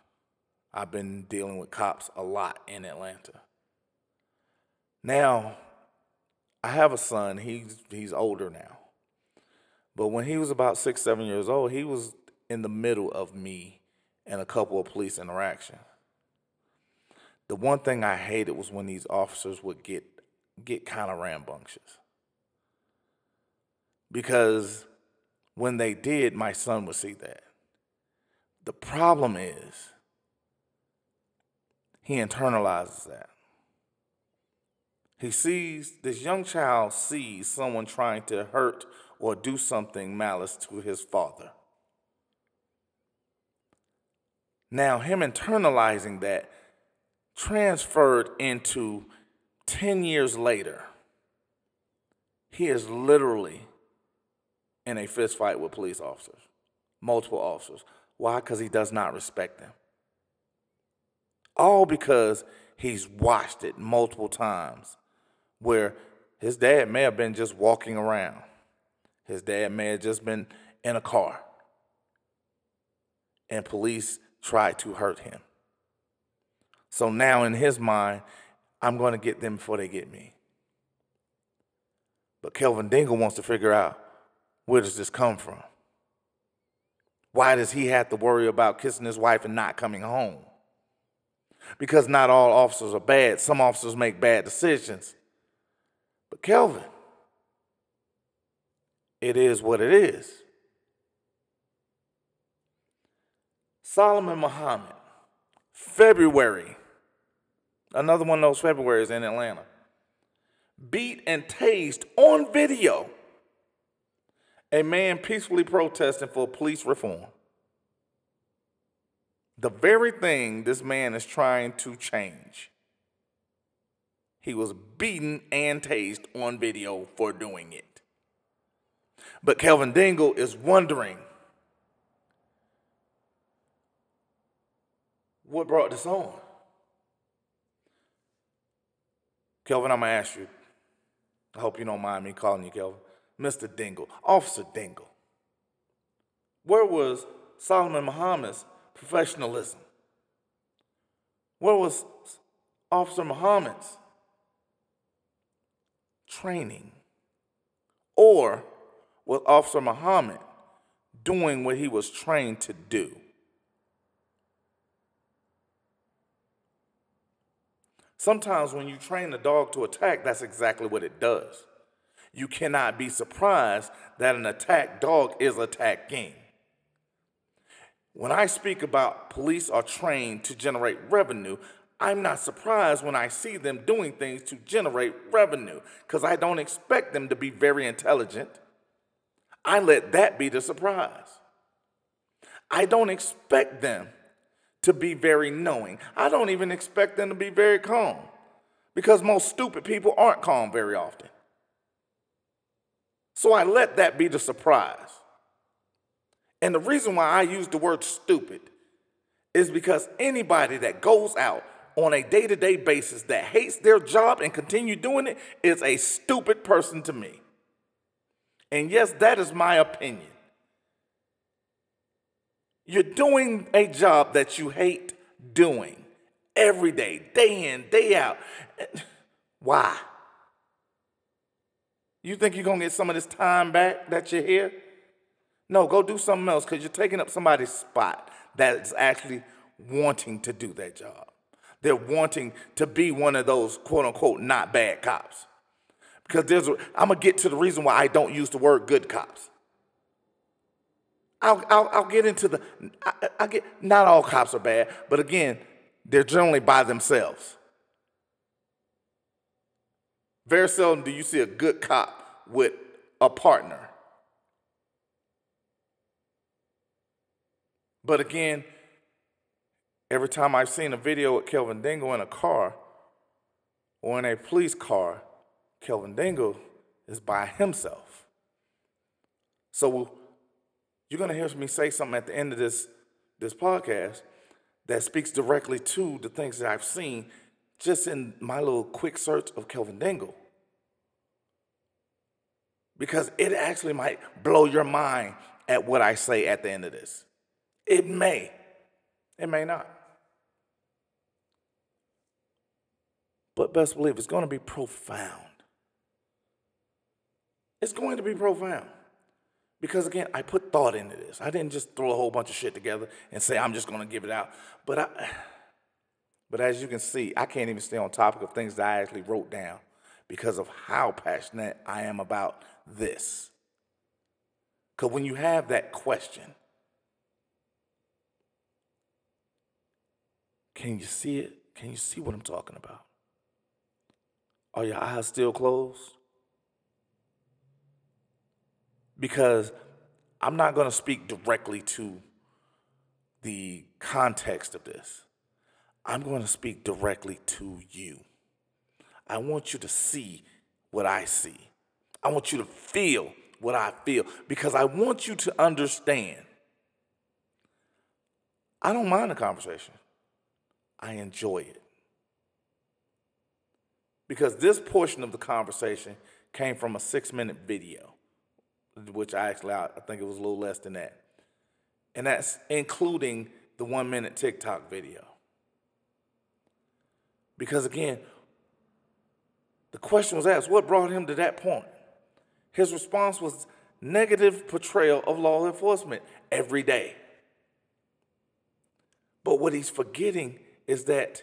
I've been dealing with cops a lot in Atlanta. Now, I have a son. He's he's older now, but when he was about six seven years old, he was in the middle of me and a couple of police interactions. The one thing I hated was when these officers would get get kind of rambunctious because when they did, my son would see that. The problem is, he internalizes that. He sees, this young child sees someone trying to hurt or do something malice to his father. Now, him internalizing that transferred into 10 years later, he is literally in a fist fight with police officers, multiple officers. Why? Because he does not respect them. All because he's watched it multiple times where his dad may have been just walking around. His dad may have just been in a car. And police tried to hurt him. So now in his mind, I'm going to get them before they get me. But Kelvin Dingle wants to figure out where does this come from? Why does he have to worry about kissing his wife and not coming home? Because not all officers are bad. Some officers make bad decisions. But Kelvin, it is what it is. Solomon Muhammad, February, another one of those Februarys in Atlanta, beat and tased on video a man peacefully protesting for police reform. The very thing this man is trying to change. He was beaten and tased on video for doing it. But Kelvin Dingle is wondering what brought this on? Kelvin, I'm going to ask you. I hope you don't mind me calling you Kelvin. Mr. Dingle, Officer Dingle. Where was Solomon Muhammad's professionalism? Where was Officer Muhammad's training? Or was Officer Muhammad doing what he was trained to do? Sometimes when you train a dog to attack, that's exactly what it does you cannot be surprised that an attack dog is attacking. When I speak about police are trained to generate revenue, I'm not surprised when I see them doing things to generate revenue because I don't expect them to be very intelligent. I let that be the surprise. I don't expect them to be very knowing. I don't even expect them to be very calm because most stupid people aren't calm very often. So I let that be the surprise. And the reason why I use the word stupid is because anybody that goes out on a day to day basis that hates their job and continue doing it is a stupid person to me. And yes, that is my opinion. You're doing a job that you hate doing every day, day in, day out. Why? You think you're going to get some of this time back that you're here? No, go do something else because you're taking up somebody's spot that's actually wanting to do that job. They're wanting to be one of those quote unquote not bad cops. Because there's, I'm gonna get to the reason why I don't use the word good cops. I'll, I'll, I'll get into the, I, I get, not all cops are bad, but again, they're generally by themselves. Very seldom do you see a good cop with a partner. But again, every time I've seen a video with Kelvin Dingle in a car or in a police car, Kelvin Dingle is by himself. So you're going to hear me say something at the end of this, this podcast that speaks directly to the things that I've seen just in my little quick search of Kelvin Dingle. Because it actually might blow your mind at what I say at the end of this. It may, it may not. But best believe it's going to be profound. It's going to be profound. Because again, I put thought into this. I didn't just throw a whole bunch of shit together and say I'm just going to give it out. But I but as you can see, I can't even stay on topic of things that I actually wrote down because of how passionate I am about this. Because when you have that question, can you see it? Can you see what I'm talking about? Are your eyes still closed? Because I'm not going to speak directly to the context of this. I'm going to speak directly to you. I want you to see what I see. I want you to feel what I feel because I want you to understand. I don't mind the conversation, I enjoy it. Because this portion of the conversation came from a six minute video, which I actually, I think it was a little less than that. And that's including the one minute TikTok video. Because again, the question was asked, what brought him to that point? His response was negative portrayal of law enforcement every day. But what he's forgetting is that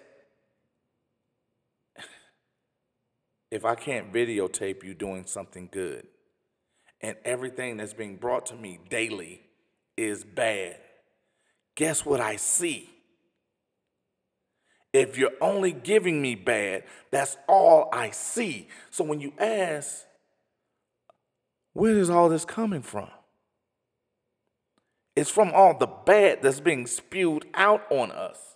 if I can't videotape you doing something good and everything that's being brought to me daily is bad, guess what I see? If you're only giving me bad, that's all I see. So when you ask, where is all this coming from? It's from all the bad that's being spewed out on us.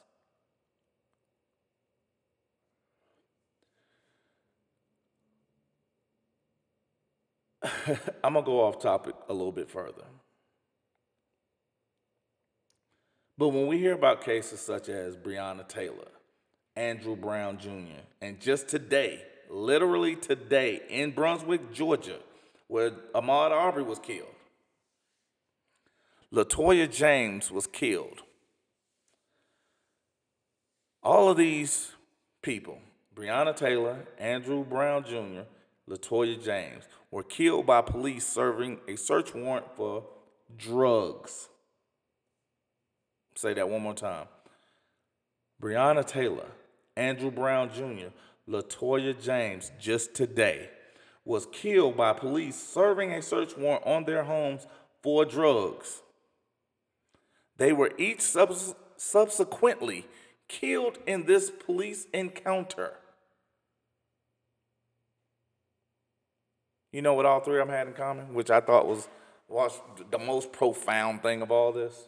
I'm going to go off topic a little bit further. But when we hear about cases such as Breonna Taylor, Andrew Brown Jr., and just today, literally today, in Brunswick, Georgia, where Ahmaud Arbery was killed. Latoya James was killed. All of these people, Breonna Taylor, Andrew Brown Jr., Latoya James, were killed by police serving a search warrant for drugs. Say that one more time. Breonna Taylor, Andrew Brown Jr., Latoya James, just today was killed by police serving a search warrant on their homes for drugs. They were each subs- subsequently killed in this police encounter. You know what all three of them had in common, which I thought was, was the most profound thing of all this?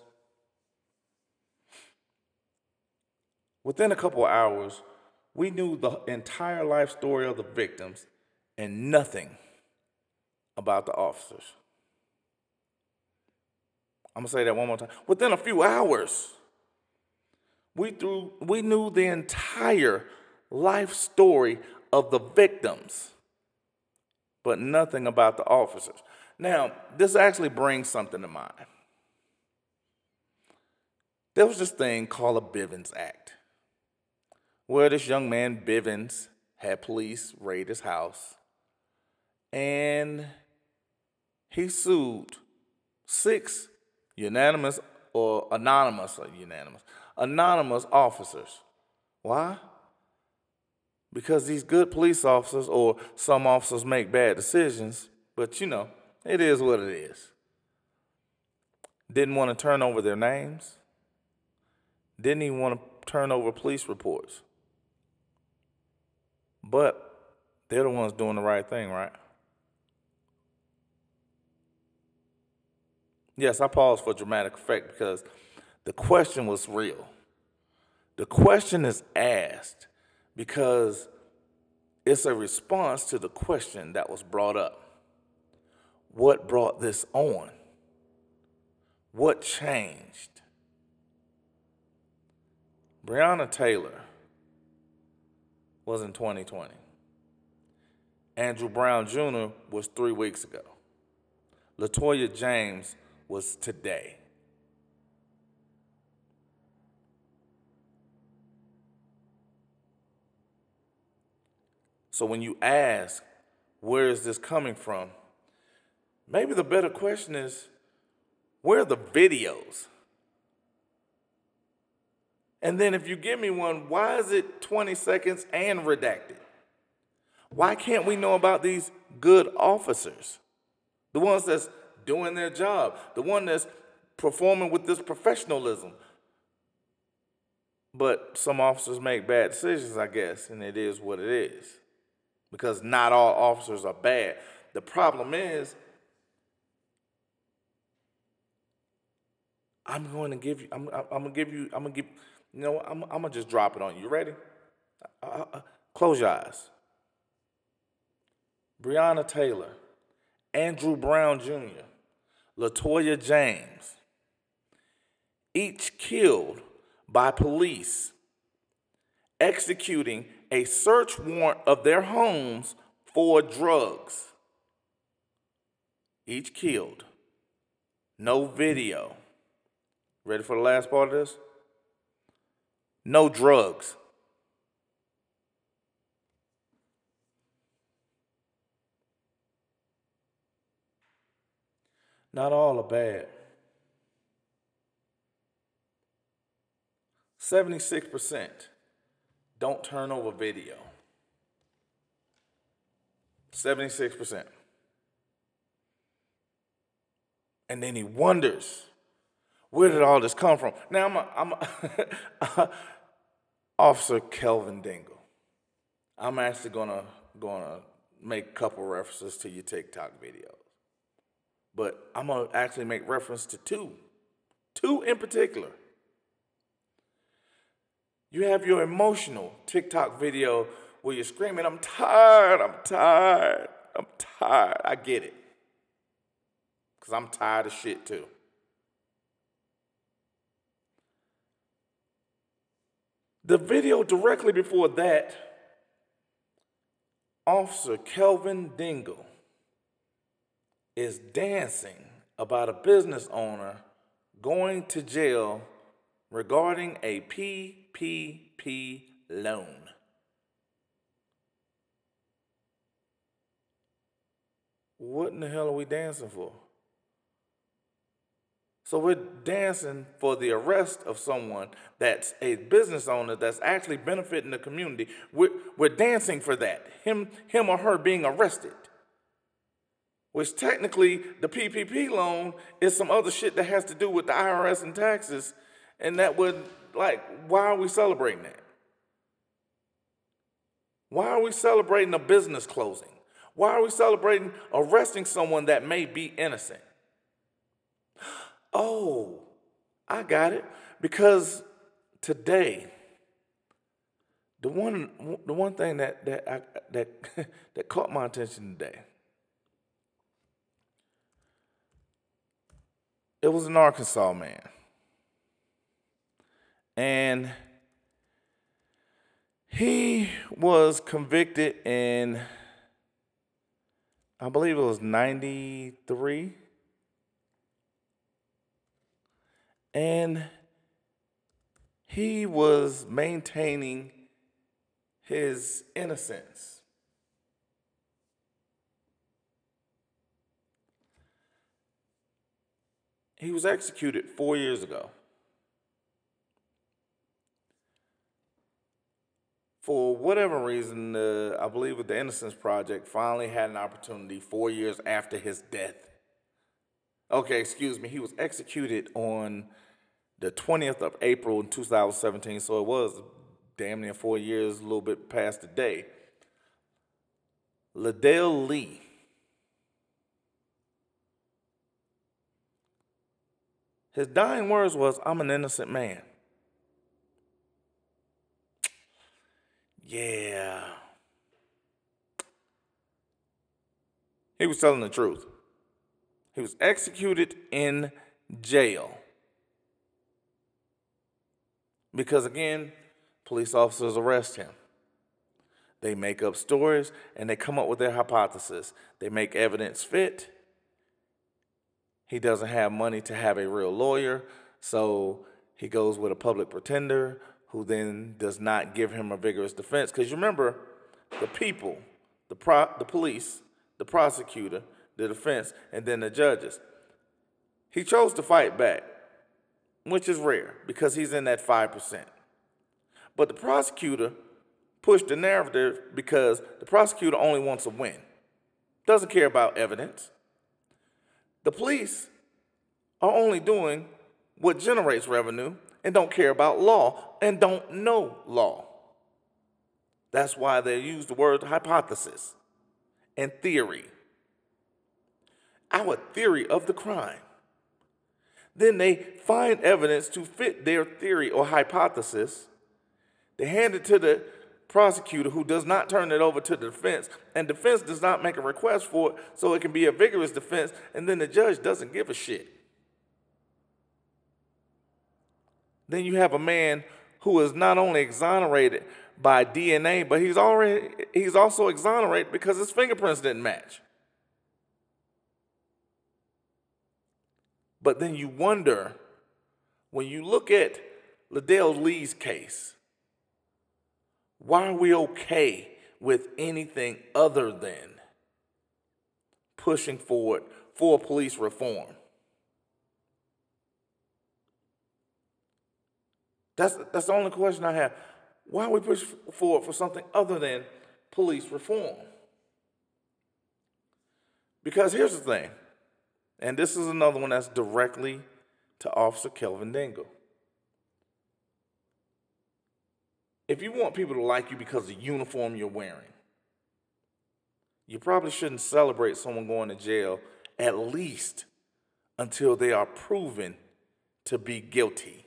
Within a couple hours, we knew the entire life story of the victims and nothing about the officers. I'm gonna say that one more time. Within a few hours, we, threw, we knew the entire life story of the victims, but nothing about the officers. Now, this actually brings something to mind. There was this thing called a Bivens Act, where this young man, Bivens, had police raid his house and he sued six unanimous or anonymous or unanimous anonymous officers. Why? Because these good police officers or some officers make bad decisions, but you know, it is what it is. Didn't want to turn over their names. Didn't even want to turn over police reports. But they're the ones doing the right thing, right? Yes, I paused for dramatic effect because the question was real. The question is asked because it's a response to the question that was brought up. What brought this on? What changed? Breonna Taylor was in 2020. Andrew Brown Jr. was three weeks ago. Latoya James was today. So when you ask, where is this coming from? Maybe the better question is, where are the videos? And then if you give me one, why is it 20 seconds and redacted? Why can't we know about these good officers? The ones that's doing their job, the one that's performing with this professionalism. But some officers make bad decisions, I guess, and it is what it is. Because not all officers are bad. The problem is, I'm going to give you. I'm, I'm, gonna give you. I'm gonna give. You know. I'm, I'm gonna just drop it on you. You ready? Uh, uh, uh, close your eyes. Breonna Taylor, Andrew Brown Jr., Latoya James, each killed by police executing a search warrant of their homes for drugs. Each killed. No video. Ready for the last part of this? No drugs. Not all are bad. 76% don't turn over video. 76%. And then he wonders, where did all this come from? Now I'm a, I'm a Officer Kelvin Dingle. I'm actually gonna gonna make a couple references to your TikTok videos. But I'm gonna actually make reference to two. Two in particular. You have your emotional TikTok video where you're screaming, I'm tired, I'm tired, I'm tired. I get it. Because I'm tired of shit too. The video directly before that, Officer Kelvin Dingle is dancing about a business owner going to jail regarding a PPP loan. What in the hell are we dancing for? So we're dancing for the arrest of someone that's a business owner that's actually benefiting the community. We're, we're dancing for that, him, him or her being arrested. Which technically, the PPP loan is some other shit that has to do with the IRS and taxes and that would, like, why are we celebrating that? Why are we celebrating a business closing? Why are we celebrating arresting someone that may be innocent? Oh, I got it. Because today, the one, the one thing that that I, that that caught my attention today, it was an Arkansas man. And he was convicted in, I believe it was 93. And he was maintaining his innocence. He was executed four years ago. For whatever reason, uh, I believe with the Innocence Project finally had an opportunity four years after his death. Okay, excuse me, he was executed on the 20th of April in 2017, so it was damn near four years, a little bit past the day. Ledell Lee. His dying words was, I'm an innocent man. Yeah. He was telling the truth. He was executed in jail. Because again, police officers arrest him. They make up stories and they come up with their hypothesis. They make evidence fit. He doesn't have money to have a real lawyer, so he goes with a public pretender who then does not give him a vigorous defense. Because you remember, the people, the, pro- the police, the prosecutor, the defense, and then the judges. He chose to fight back, which is rare because he's in that 5%. But the prosecutor pushed the narrative because the prosecutor only wants a win, doesn't care about evidence. The police are only doing what generates revenue and don't care about law and don't know law. That's why they use the word hypothesis and theory. Our theory of the crime. Then they find evidence to fit their theory or hypothesis. They hand it to the prosecutor who does not turn it over to the defense, and defense does not make a request for it so it can be a vigorous defense, and then the judge doesn't give a shit. Then you have a man who is not only exonerated by DNA, but he's already he's also exonerated because his fingerprints didn't match. But then you wonder when you look at Ledell Lee's case, why are we okay with anything other than pushing forward for police reform? That's, that's the only question I have. Why we push forward for something other than police reform? Because here's the thing, and this is another one that's directly to Officer Kelvin Dingle. If you want people to like you because of the uniform you're wearing, you probably shouldn't celebrate someone going to jail at least until they are proven to be guilty.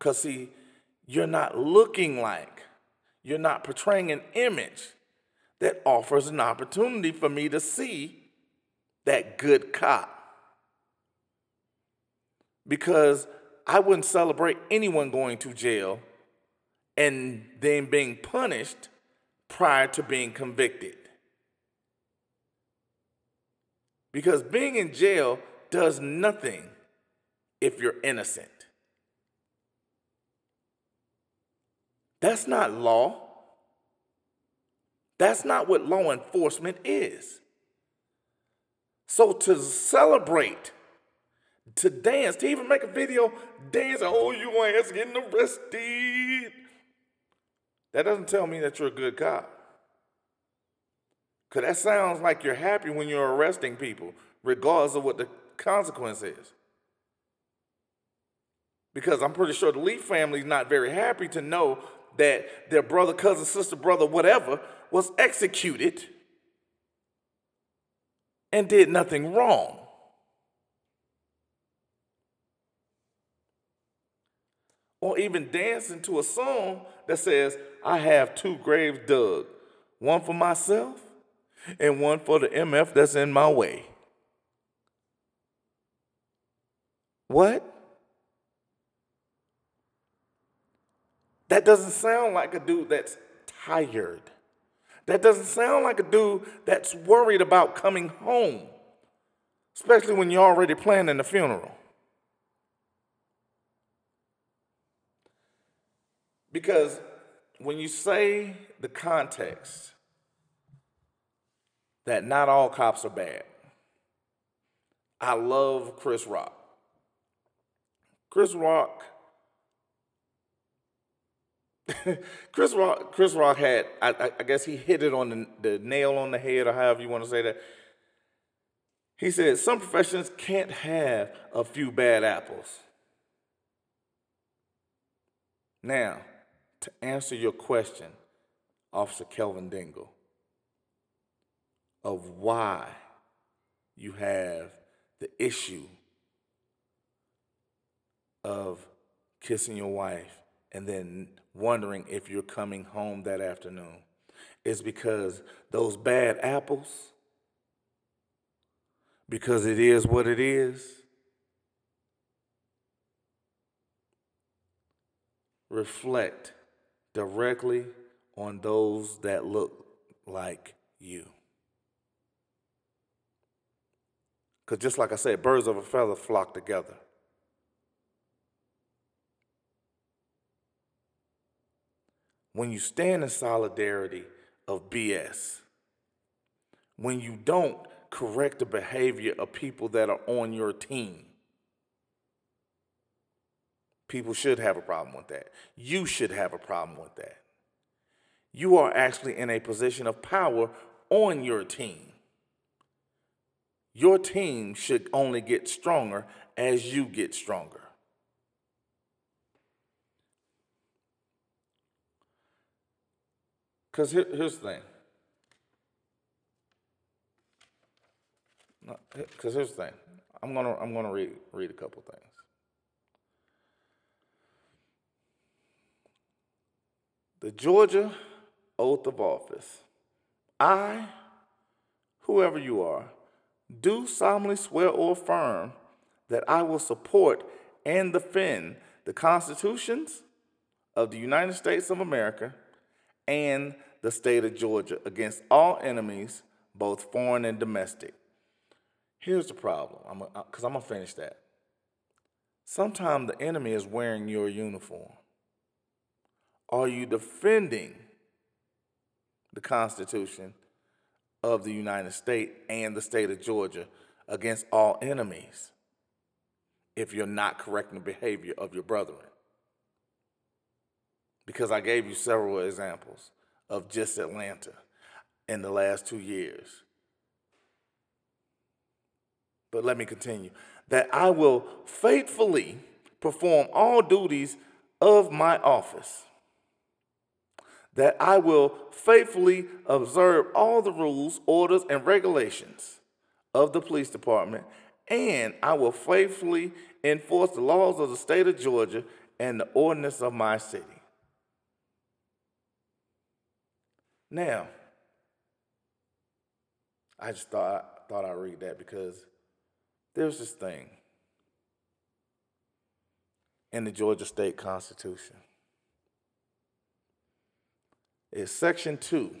Because, see, you're not looking like, you're not portraying an image that offers an opportunity for me to see that good cop. Because I wouldn't celebrate anyone going to jail and then being punished prior to being convicted. Because being in jail does nothing if you're innocent. That's not law. That's not what law enforcement is. So to celebrate to dance, to even make a video dancing, oh, you ass getting arrested. That doesn't tell me that you're a good cop. Because that sounds like you're happy when you're arresting people, regardless of what the consequence is. Because I'm pretty sure the Lee family's not very happy to know that their brother, cousin, sister, brother, whatever, was executed and did nothing wrong. or even dancing to a song that says, I have two graves dug, one for myself and one for the MF that's in my way. What? That doesn't sound like a dude that's tired. That doesn't sound like a dude that's worried about coming home, especially when you're already planning the funeral. Because when you say the context that not all cops are bad, I love Chris Rock. Chris Rock. Chris Rock. Chris Rock had. I, I, guess he hit it on the, the nail on the head, or however you want to say that. He said some professions can't have a few bad apples. Now, to answer your question, Officer Kelvin Dingle, of why you have the issue of kissing your wife and then wondering if you're coming home that afternoon is because those bad apples, because it is what it is, reflect directly on those that look like you. Because just like I said, birds of a feather flock together. When you stand in solidarity of BS, when you don't correct the behavior of people that are on your team, People should have a problem with that. You should have a problem with that. You are actually in a position of power on your team. Your team should only get stronger as you get stronger. Because here, here's the thing. because here's the thing. I'm gonna I'm gonna read read a couple things. The Georgia oath of office. I, whoever you are, do solemnly swear or affirm that I will support and defend the constitutions of the United States of America and the state of Georgia against all enemies, both foreign and domestic. Here's the problem, because I'm uh, going to finish that. Sometimes the enemy is wearing your uniform. Are you defending the Constitution of the United States and the state of Georgia against all enemies if you're not correcting the behavior of your brethren? Because I gave you several examples of just Atlanta in the last two years. But let me continue. That I will faithfully perform all duties of my office that I will faithfully observe all the rules, orders, and regulations of the police department, and I will faithfully enforce the laws of the state of Georgia and the ordinance of my city. Now, I just thought thought I'd read that because there's this thing in the Georgia State Constitution It's section 2,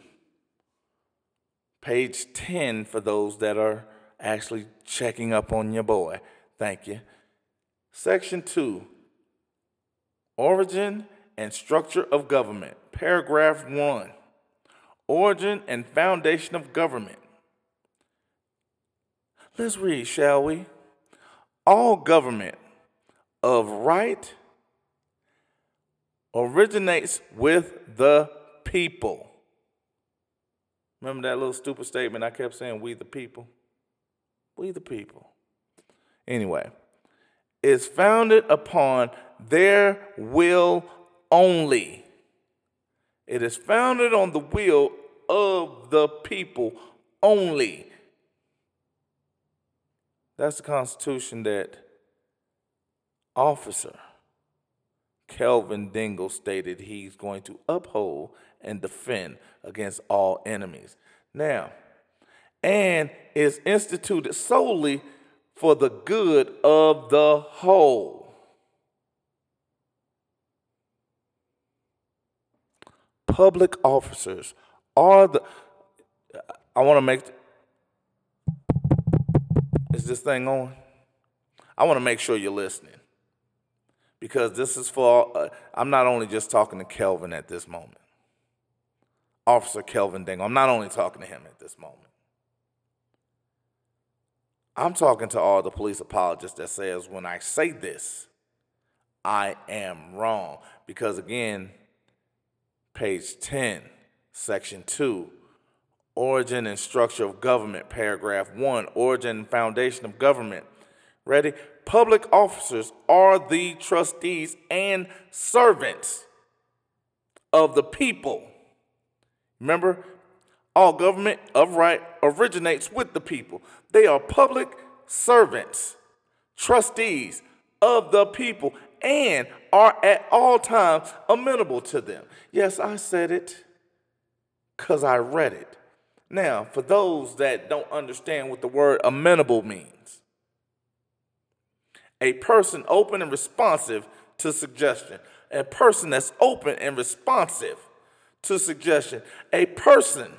page 10 for those that are actually checking up on your boy. Thank you. Section 2, origin and structure of government. Paragraph 1, origin and foundation of government. Let's read, shall we? All government of right originates with the people. Remember that little stupid statement I kept saying, we the people? We the people. Anyway, is founded upon their will only. It is founded on the will of the people only. That's the Constitution that officer Kelvin Dingle stated he's going to uphold and defend against all enemies. Now, and is instituted solely for the good of the whole. Public officers are the. I want to make. Is this thing on? I want to make sure you're listening because this is for, uh, I'm not only just talking to Kelvin at this moment, Officer Kelvin Dingle. I'm not only talking to him at this moment. I'm talking to all the police apologists that says when I say this, I am wrong. Because again, page 10, section 2, origin and structure of government, paragraph 1, origin and foundation of government. Ready? public officers are the trustees and servants of the people. Remember, all government of right originates with the people. They are public servants, trustees of the people, and are at all times amenable to them. Yes, I said it because I read it. Now, for those that don't understand what the word amenable means, a person open and responsive to suggestion, a person that's open and responsive to suggestion, a person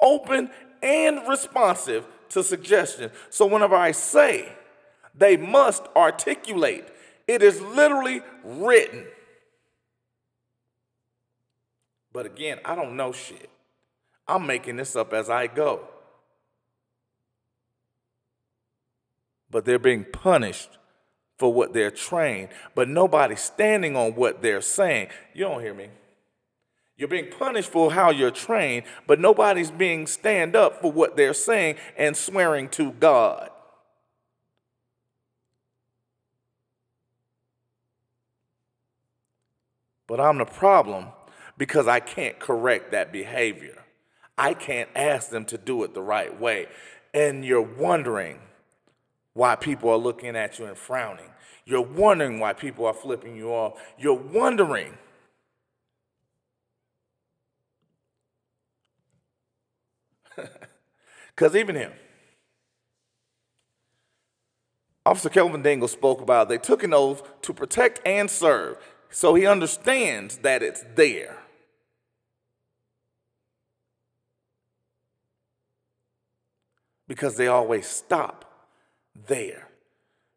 open and responsive to suggestion. So whenever I say they must articulate, it is literally written. But again, I don't know shit. I'm making this up as I go. but they're being punished for what they're trained, but nobody's standing on what they're saying. You don't hear me. You're being punished for how you're trained, but nobody's being stand up for what they're saying and swearing to God. But I'm the problem because I can't correct that behavior. I can't ask them to do it the right way. and you're wondering why people are looking at you and frowning. You're wondering why people are flipping you off. You're wondering. Because even him, Officer Kelvin Dingle spoke about they took an oath to protect and serve. So he understands that it's there. Because they always stop there.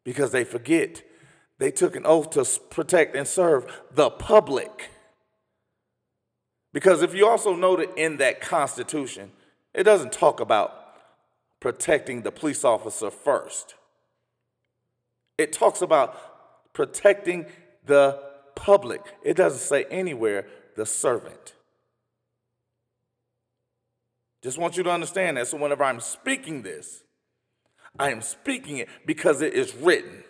Because they forget they took an oath to protect and serve the public. Because if you also noted in that Constitution, it doesn't talk about protecting the police officer first. It talks about protecting the public. It doesn't say anywhere the servant. Just want you to understand that. So, whenever I'm speaking this, I am speaking it because it is written.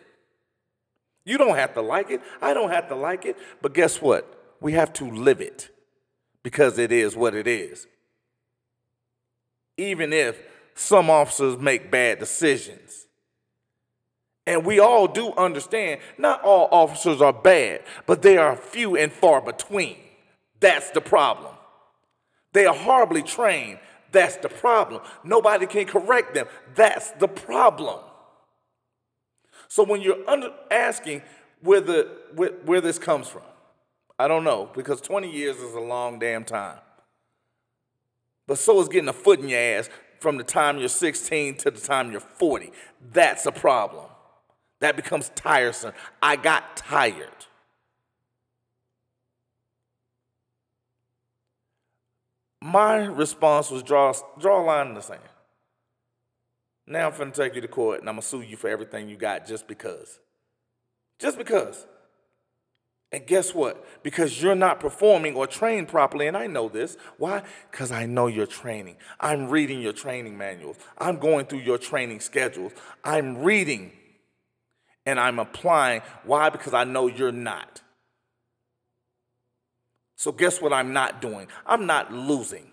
You don't have to like it. I don't have to like it. But guess what? We have to live it because it is what it is. Even if some officers make bad decisions. And we all do understand not all officers are bad, but they are few and far between. That's the problem. They are horribly trained. That's the problem. Nobody can correct them. That's the problem. So when you're under, asking where, the, where, where this comes from, I don't know, because 20 years is a long damn time. But so is getting a foot in your ass from the time you're 16 to the time you're 40. That's a problem. That becomes tiresome. I got tired. My response was draw, draw a line in the sand. Now I'm finna take you to court and I'm gonna sue you for everything you got just because. Just because. And guess what? Because you're not performing or trained properly, and I know this. Why? Because I know your training. I'm reading your training manuals. I'm going through your training schedules. I'm reading and I'm applying. Why? Because I know you're not. So, guess what I'm not doing? I'm not losing.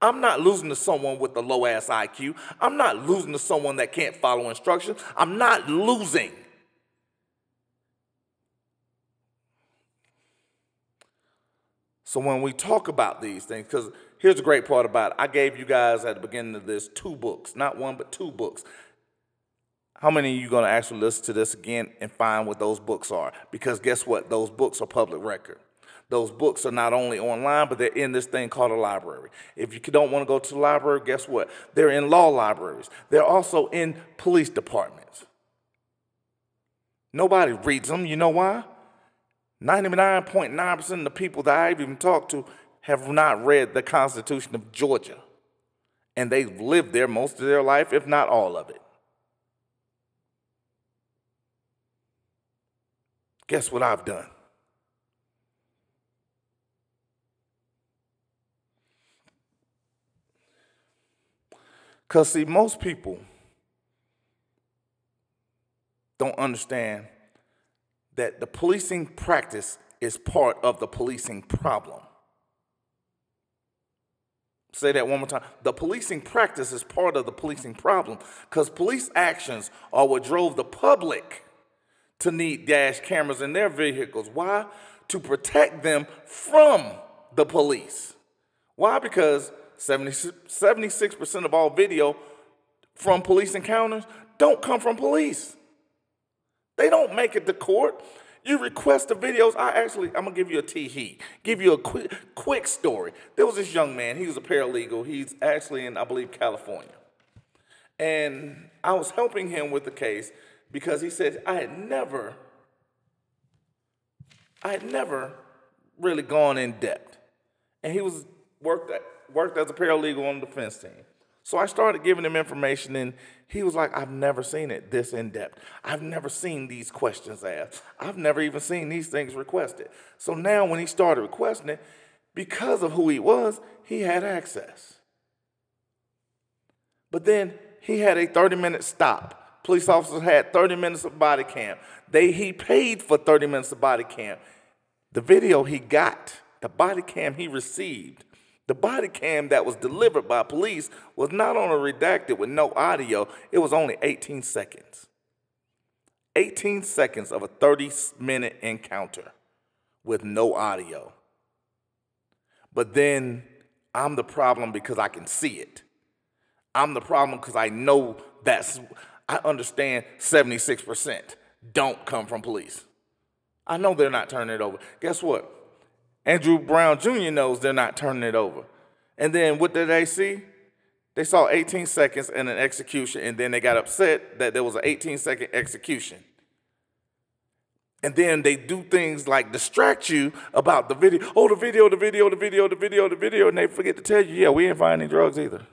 I'm not losing to someone with a low ass IQ. I'm not losing to someone that can't follow instructions. I'm not losing. So when we talk about these things, because here's the great part about it. I gave you guys at the beginning of this two books, not one, but two books. How many of you going to actually listen to this again and find what those books are? Because guess what? Those books are public record. Those books are not only online, but they're in this thing called a library. If you don't want to go to the library, guess what? They're in law libraries. They're also in police departments. Nobody reads them. You know why? 99.9% of the people that I've even talked to have not read the Constitution of Georgia. And they've lived there most of their life, if not all of it. Guess what I've done? Because, see, most people don't understand that the policing practice is part of the policing problem. Say that one more time. The policing practice is part of the policing problem because police actions are what drove the public to need dash cameras in their vehicles. Why? To protect them from the police. Why? Because 70, 76% of all video from police encounters don't come from police. They don't make it to court. You request the videos. I actually, I'm gonna give you a tee hee. Give you a quick, quick story. There was this young man. He was a paralegal. He's actually in, I believe, California. And I was helping him with the case because he said I had never, I had never really gone in depth. And he was worked at, worked as a paralegal on the defense team. So I started giving him information, and he was like, I've never seen it this in depth. I've never seen these questions asked. I've never even seen these things requested. So now, when he started requesting it, because of who he was, he had access. But then he had a 30 minute stop. Police officers had 30 minutes of body cam. They, he paid for 30 minutes of body cam. The video he got, the body cam he received, The body cam that was delivered by police was not only redacted with no audio, it was only 18 seconds. 18 seconds of a 30 minute encounter with no audio. But then I'm the problem because I can see it. I'm the problem because I know that's, I understand 76% don't come from police. I know they're not turning it over. Guess what? Andrew Brown Jr. knows they're not turning it over. And then what did they see? They saw 18 seconds and an execution, and then they got upset that there was an 18 second execution. And then they do things like distract you about the video. Oh, the video, the video, the video, the video, the video. And they forget to tell you, yeah, we ain't finding drugs either.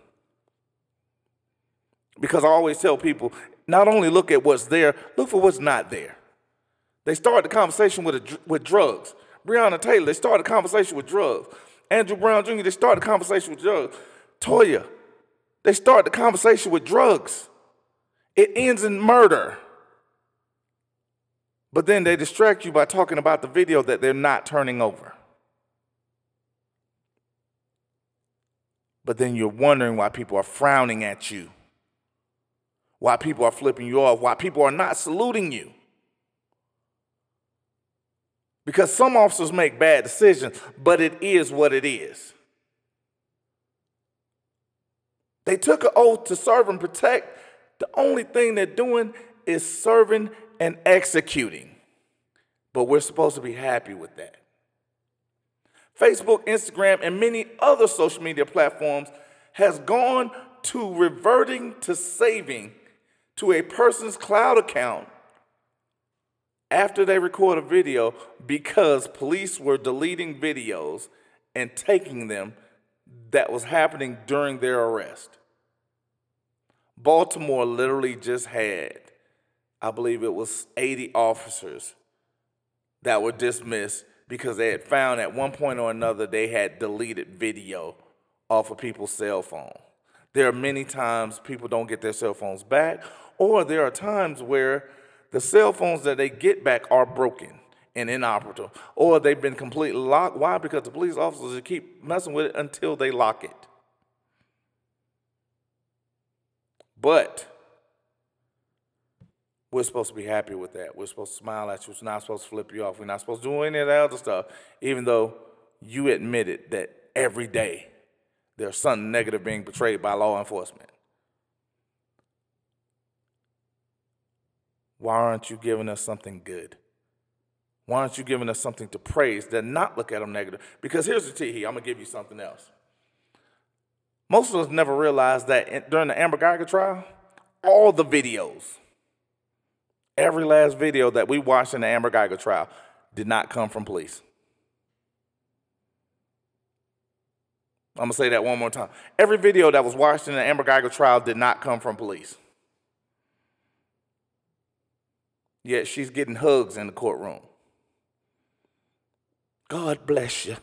Because I always tell people, not only look at what's there, look for what's not there. They start the conversation with, a, with drugs. Breonna Taylor, they started a conversation with drugs. Andrew Brown Jr., they started a conversation with drugs. Toya, they start the conversation with drugs. It ends in murder. But then they distract you by talking about the video that they're not turning over. But then you're wondering why people are frowning at you, why people are flipping you off, why people are not saluting you. Because some officers make bad decisions, but it is what it is. They took an oath to serve and protect. The only thing they're doing is serving and executing. But we're supposed to be happy with that. Facebook, Instagram, and many other social media platforms has gone to reverting to saving to a person's cloud account after they record a video because police were deleting videos and taking them that was happening during their arrest. Baltimore literally just had, I believe it was 80 officers that were dismissed because they had found at one point or another they had deleted video off of people's cell phone. There are many times people don't get their cell phones back, or there are times where the cell phones that they get back are broken and inoperable, or they've been completely locked. Why? Because the police officers keep messing with it until they lock it. But we're supposed to be happy with that. We're supposed to smile at you. We're not supposed to flip you off. We're not supposed to do any of that other stuff, even though you admitted that every day there's something negative being portrayed by law enforcement. Why aren't you giving us something good? Why aren't you giving us something to praise then not look at them negative? Because here's the tea I'm to give you something else. Most of us never realized that during the Amber Guyger trial, all the videos, every last video that we watched in the Amber Guyger trial did not come from police. I'm to say that one more time. Every video that was watched in the Amber Guyger trial did not come from police. Yet she's getting hugs in the courtroom. God bless you.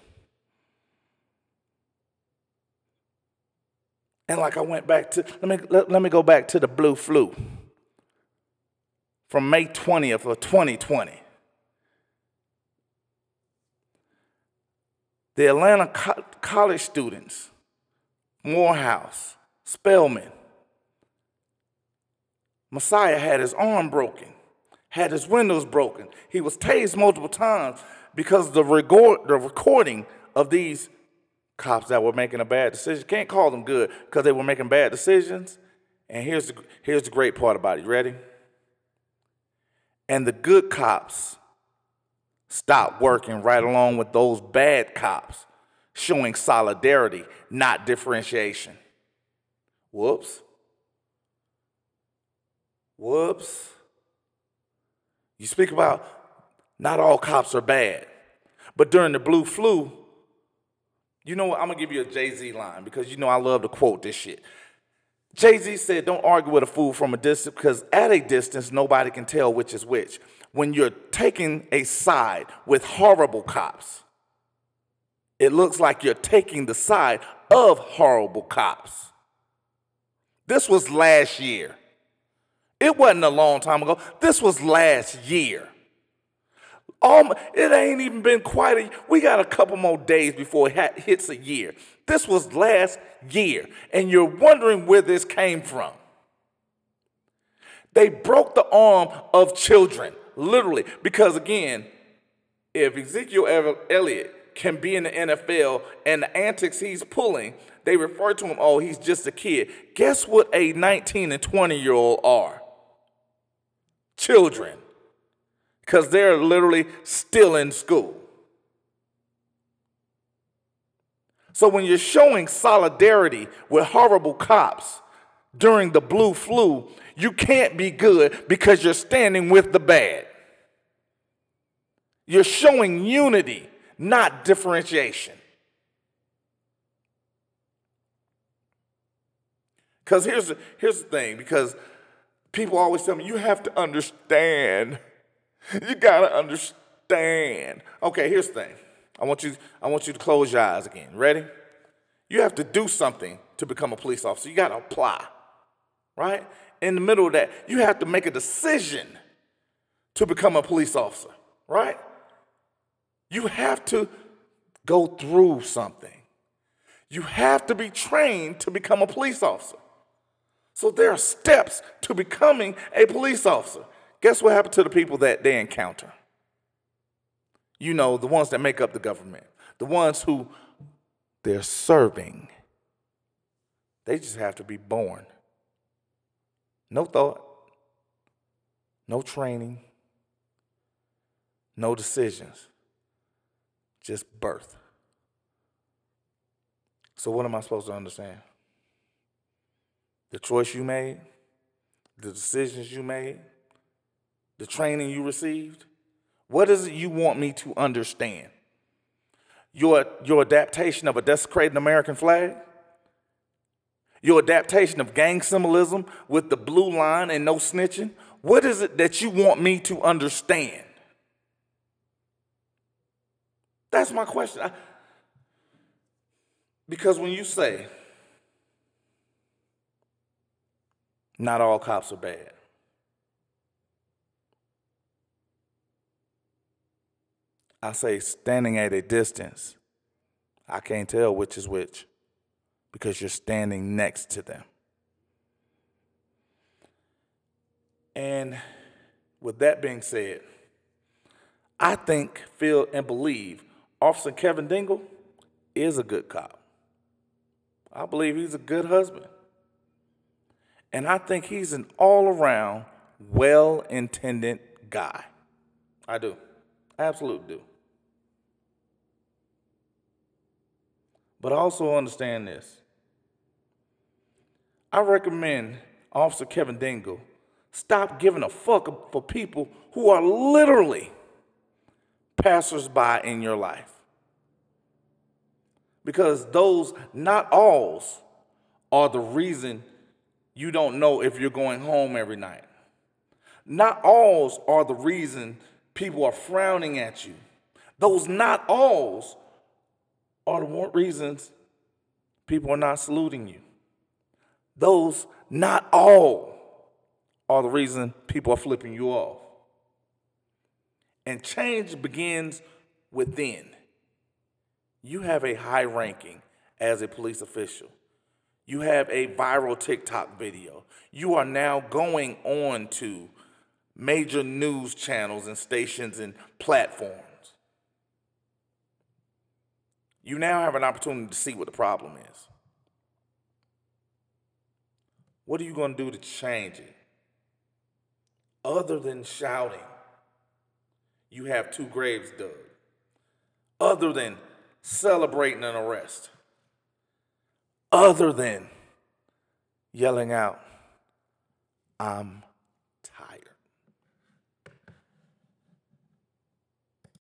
And like I went back to, let me, let, let me go back to the blue flu from May 20th of 2020. The Atlanta co- college students, Morehouse, Spelman, Messiah had his arm broken had his windows broken. He was tased multiple times because the, record, the recording of these cops that were making a bad decision, can't call them good because they were making bad decisions. And here's the, here's the great part about it. You ready? And the good cops stopped working right along with those bad cops, showing solidarity, not differentiation. Whoops. Whoops. You speak about not all cops are bad, but during the blue flu, you know what? I'm gonna give you a Jay Z line because you know I love to quote this shit. Jay Z said, Don't argue with a fool from a distance because at a distance, nobody can tell which is which. When you're taking a side with horrible cops, it looks like you're taking the side of horrible cops. This was last year. It wasn't a long time ago. This was last year. Um, it ain't even been quite a. We got a couple more days before it ha- hits a year. This was last year, and you're wondering where this came from. They broke the arm of children, literally, because again, if Ezekiel Elliott can be in the NFL and the antics he's pulling, they refer to him, oh, he's just a kid. Guess what a 19 and 20 year old are? Children. Because they're literally still in school. So when you're showing solidarity with horrible cops during the blue flu, you can't be good because you're standing with the bad. You're showing unity, not differentiation. Because here's here's the thing, because people always tell me, you have to understand. You gotta understand. Okay, here's the thing. I want you, I want you to close your eyes again. Ready? You have to do something to become a police officer. You gotta apply. Right? In the middle of that, you have to make a decision to become a police officer, right? You have to go through something. You have to be trained to become a police officer. So there are steps to becoming a police officer. Guess what happened to the people that they encounter? You know, the ones that make up the government, the ones who they're serving. They just have to be born. No thought, no training, no decisions, just birth. So, what am I supposed to understand? The choice you made, the decisions you made, the training you received? What is it you want me to understand? Your, your adaptation of a desecrated American flag? Your adaptation of gang symbolism with the blue line and no snitching? What is it that you want me to understand? That's my question. I, because when you say, Not all cops are bad. I say standing at a distance, I can't tell which is which because you're standing next to them. And with that being said, I think, feel, and believe Officer Kevin Dingle is a good cop. I believe he's a good husband. And I think he's an all around, well intended guy. I do. Absolutely do. But I also understand this. I recommend Officer Kevin Dingle stop giving a fuck for people who are literally passersby in your life. Because those not alls are the reason you don't know if you're going home every night. Not alls are the reason people are frowning at you. Those not alls are the reasons people are not saluting you. Those not all are the reason people are flipping you off. And change begins within. You have a high ranking as a police official. You have a viral TikTok video. You are now going on to major news channels and stations and platforms. You now have an opportunity to see what the problem is. What are you going to do to change it? Other than shouting, you have two graves dug. Other than celebrating an arrest other than yelling out, I'm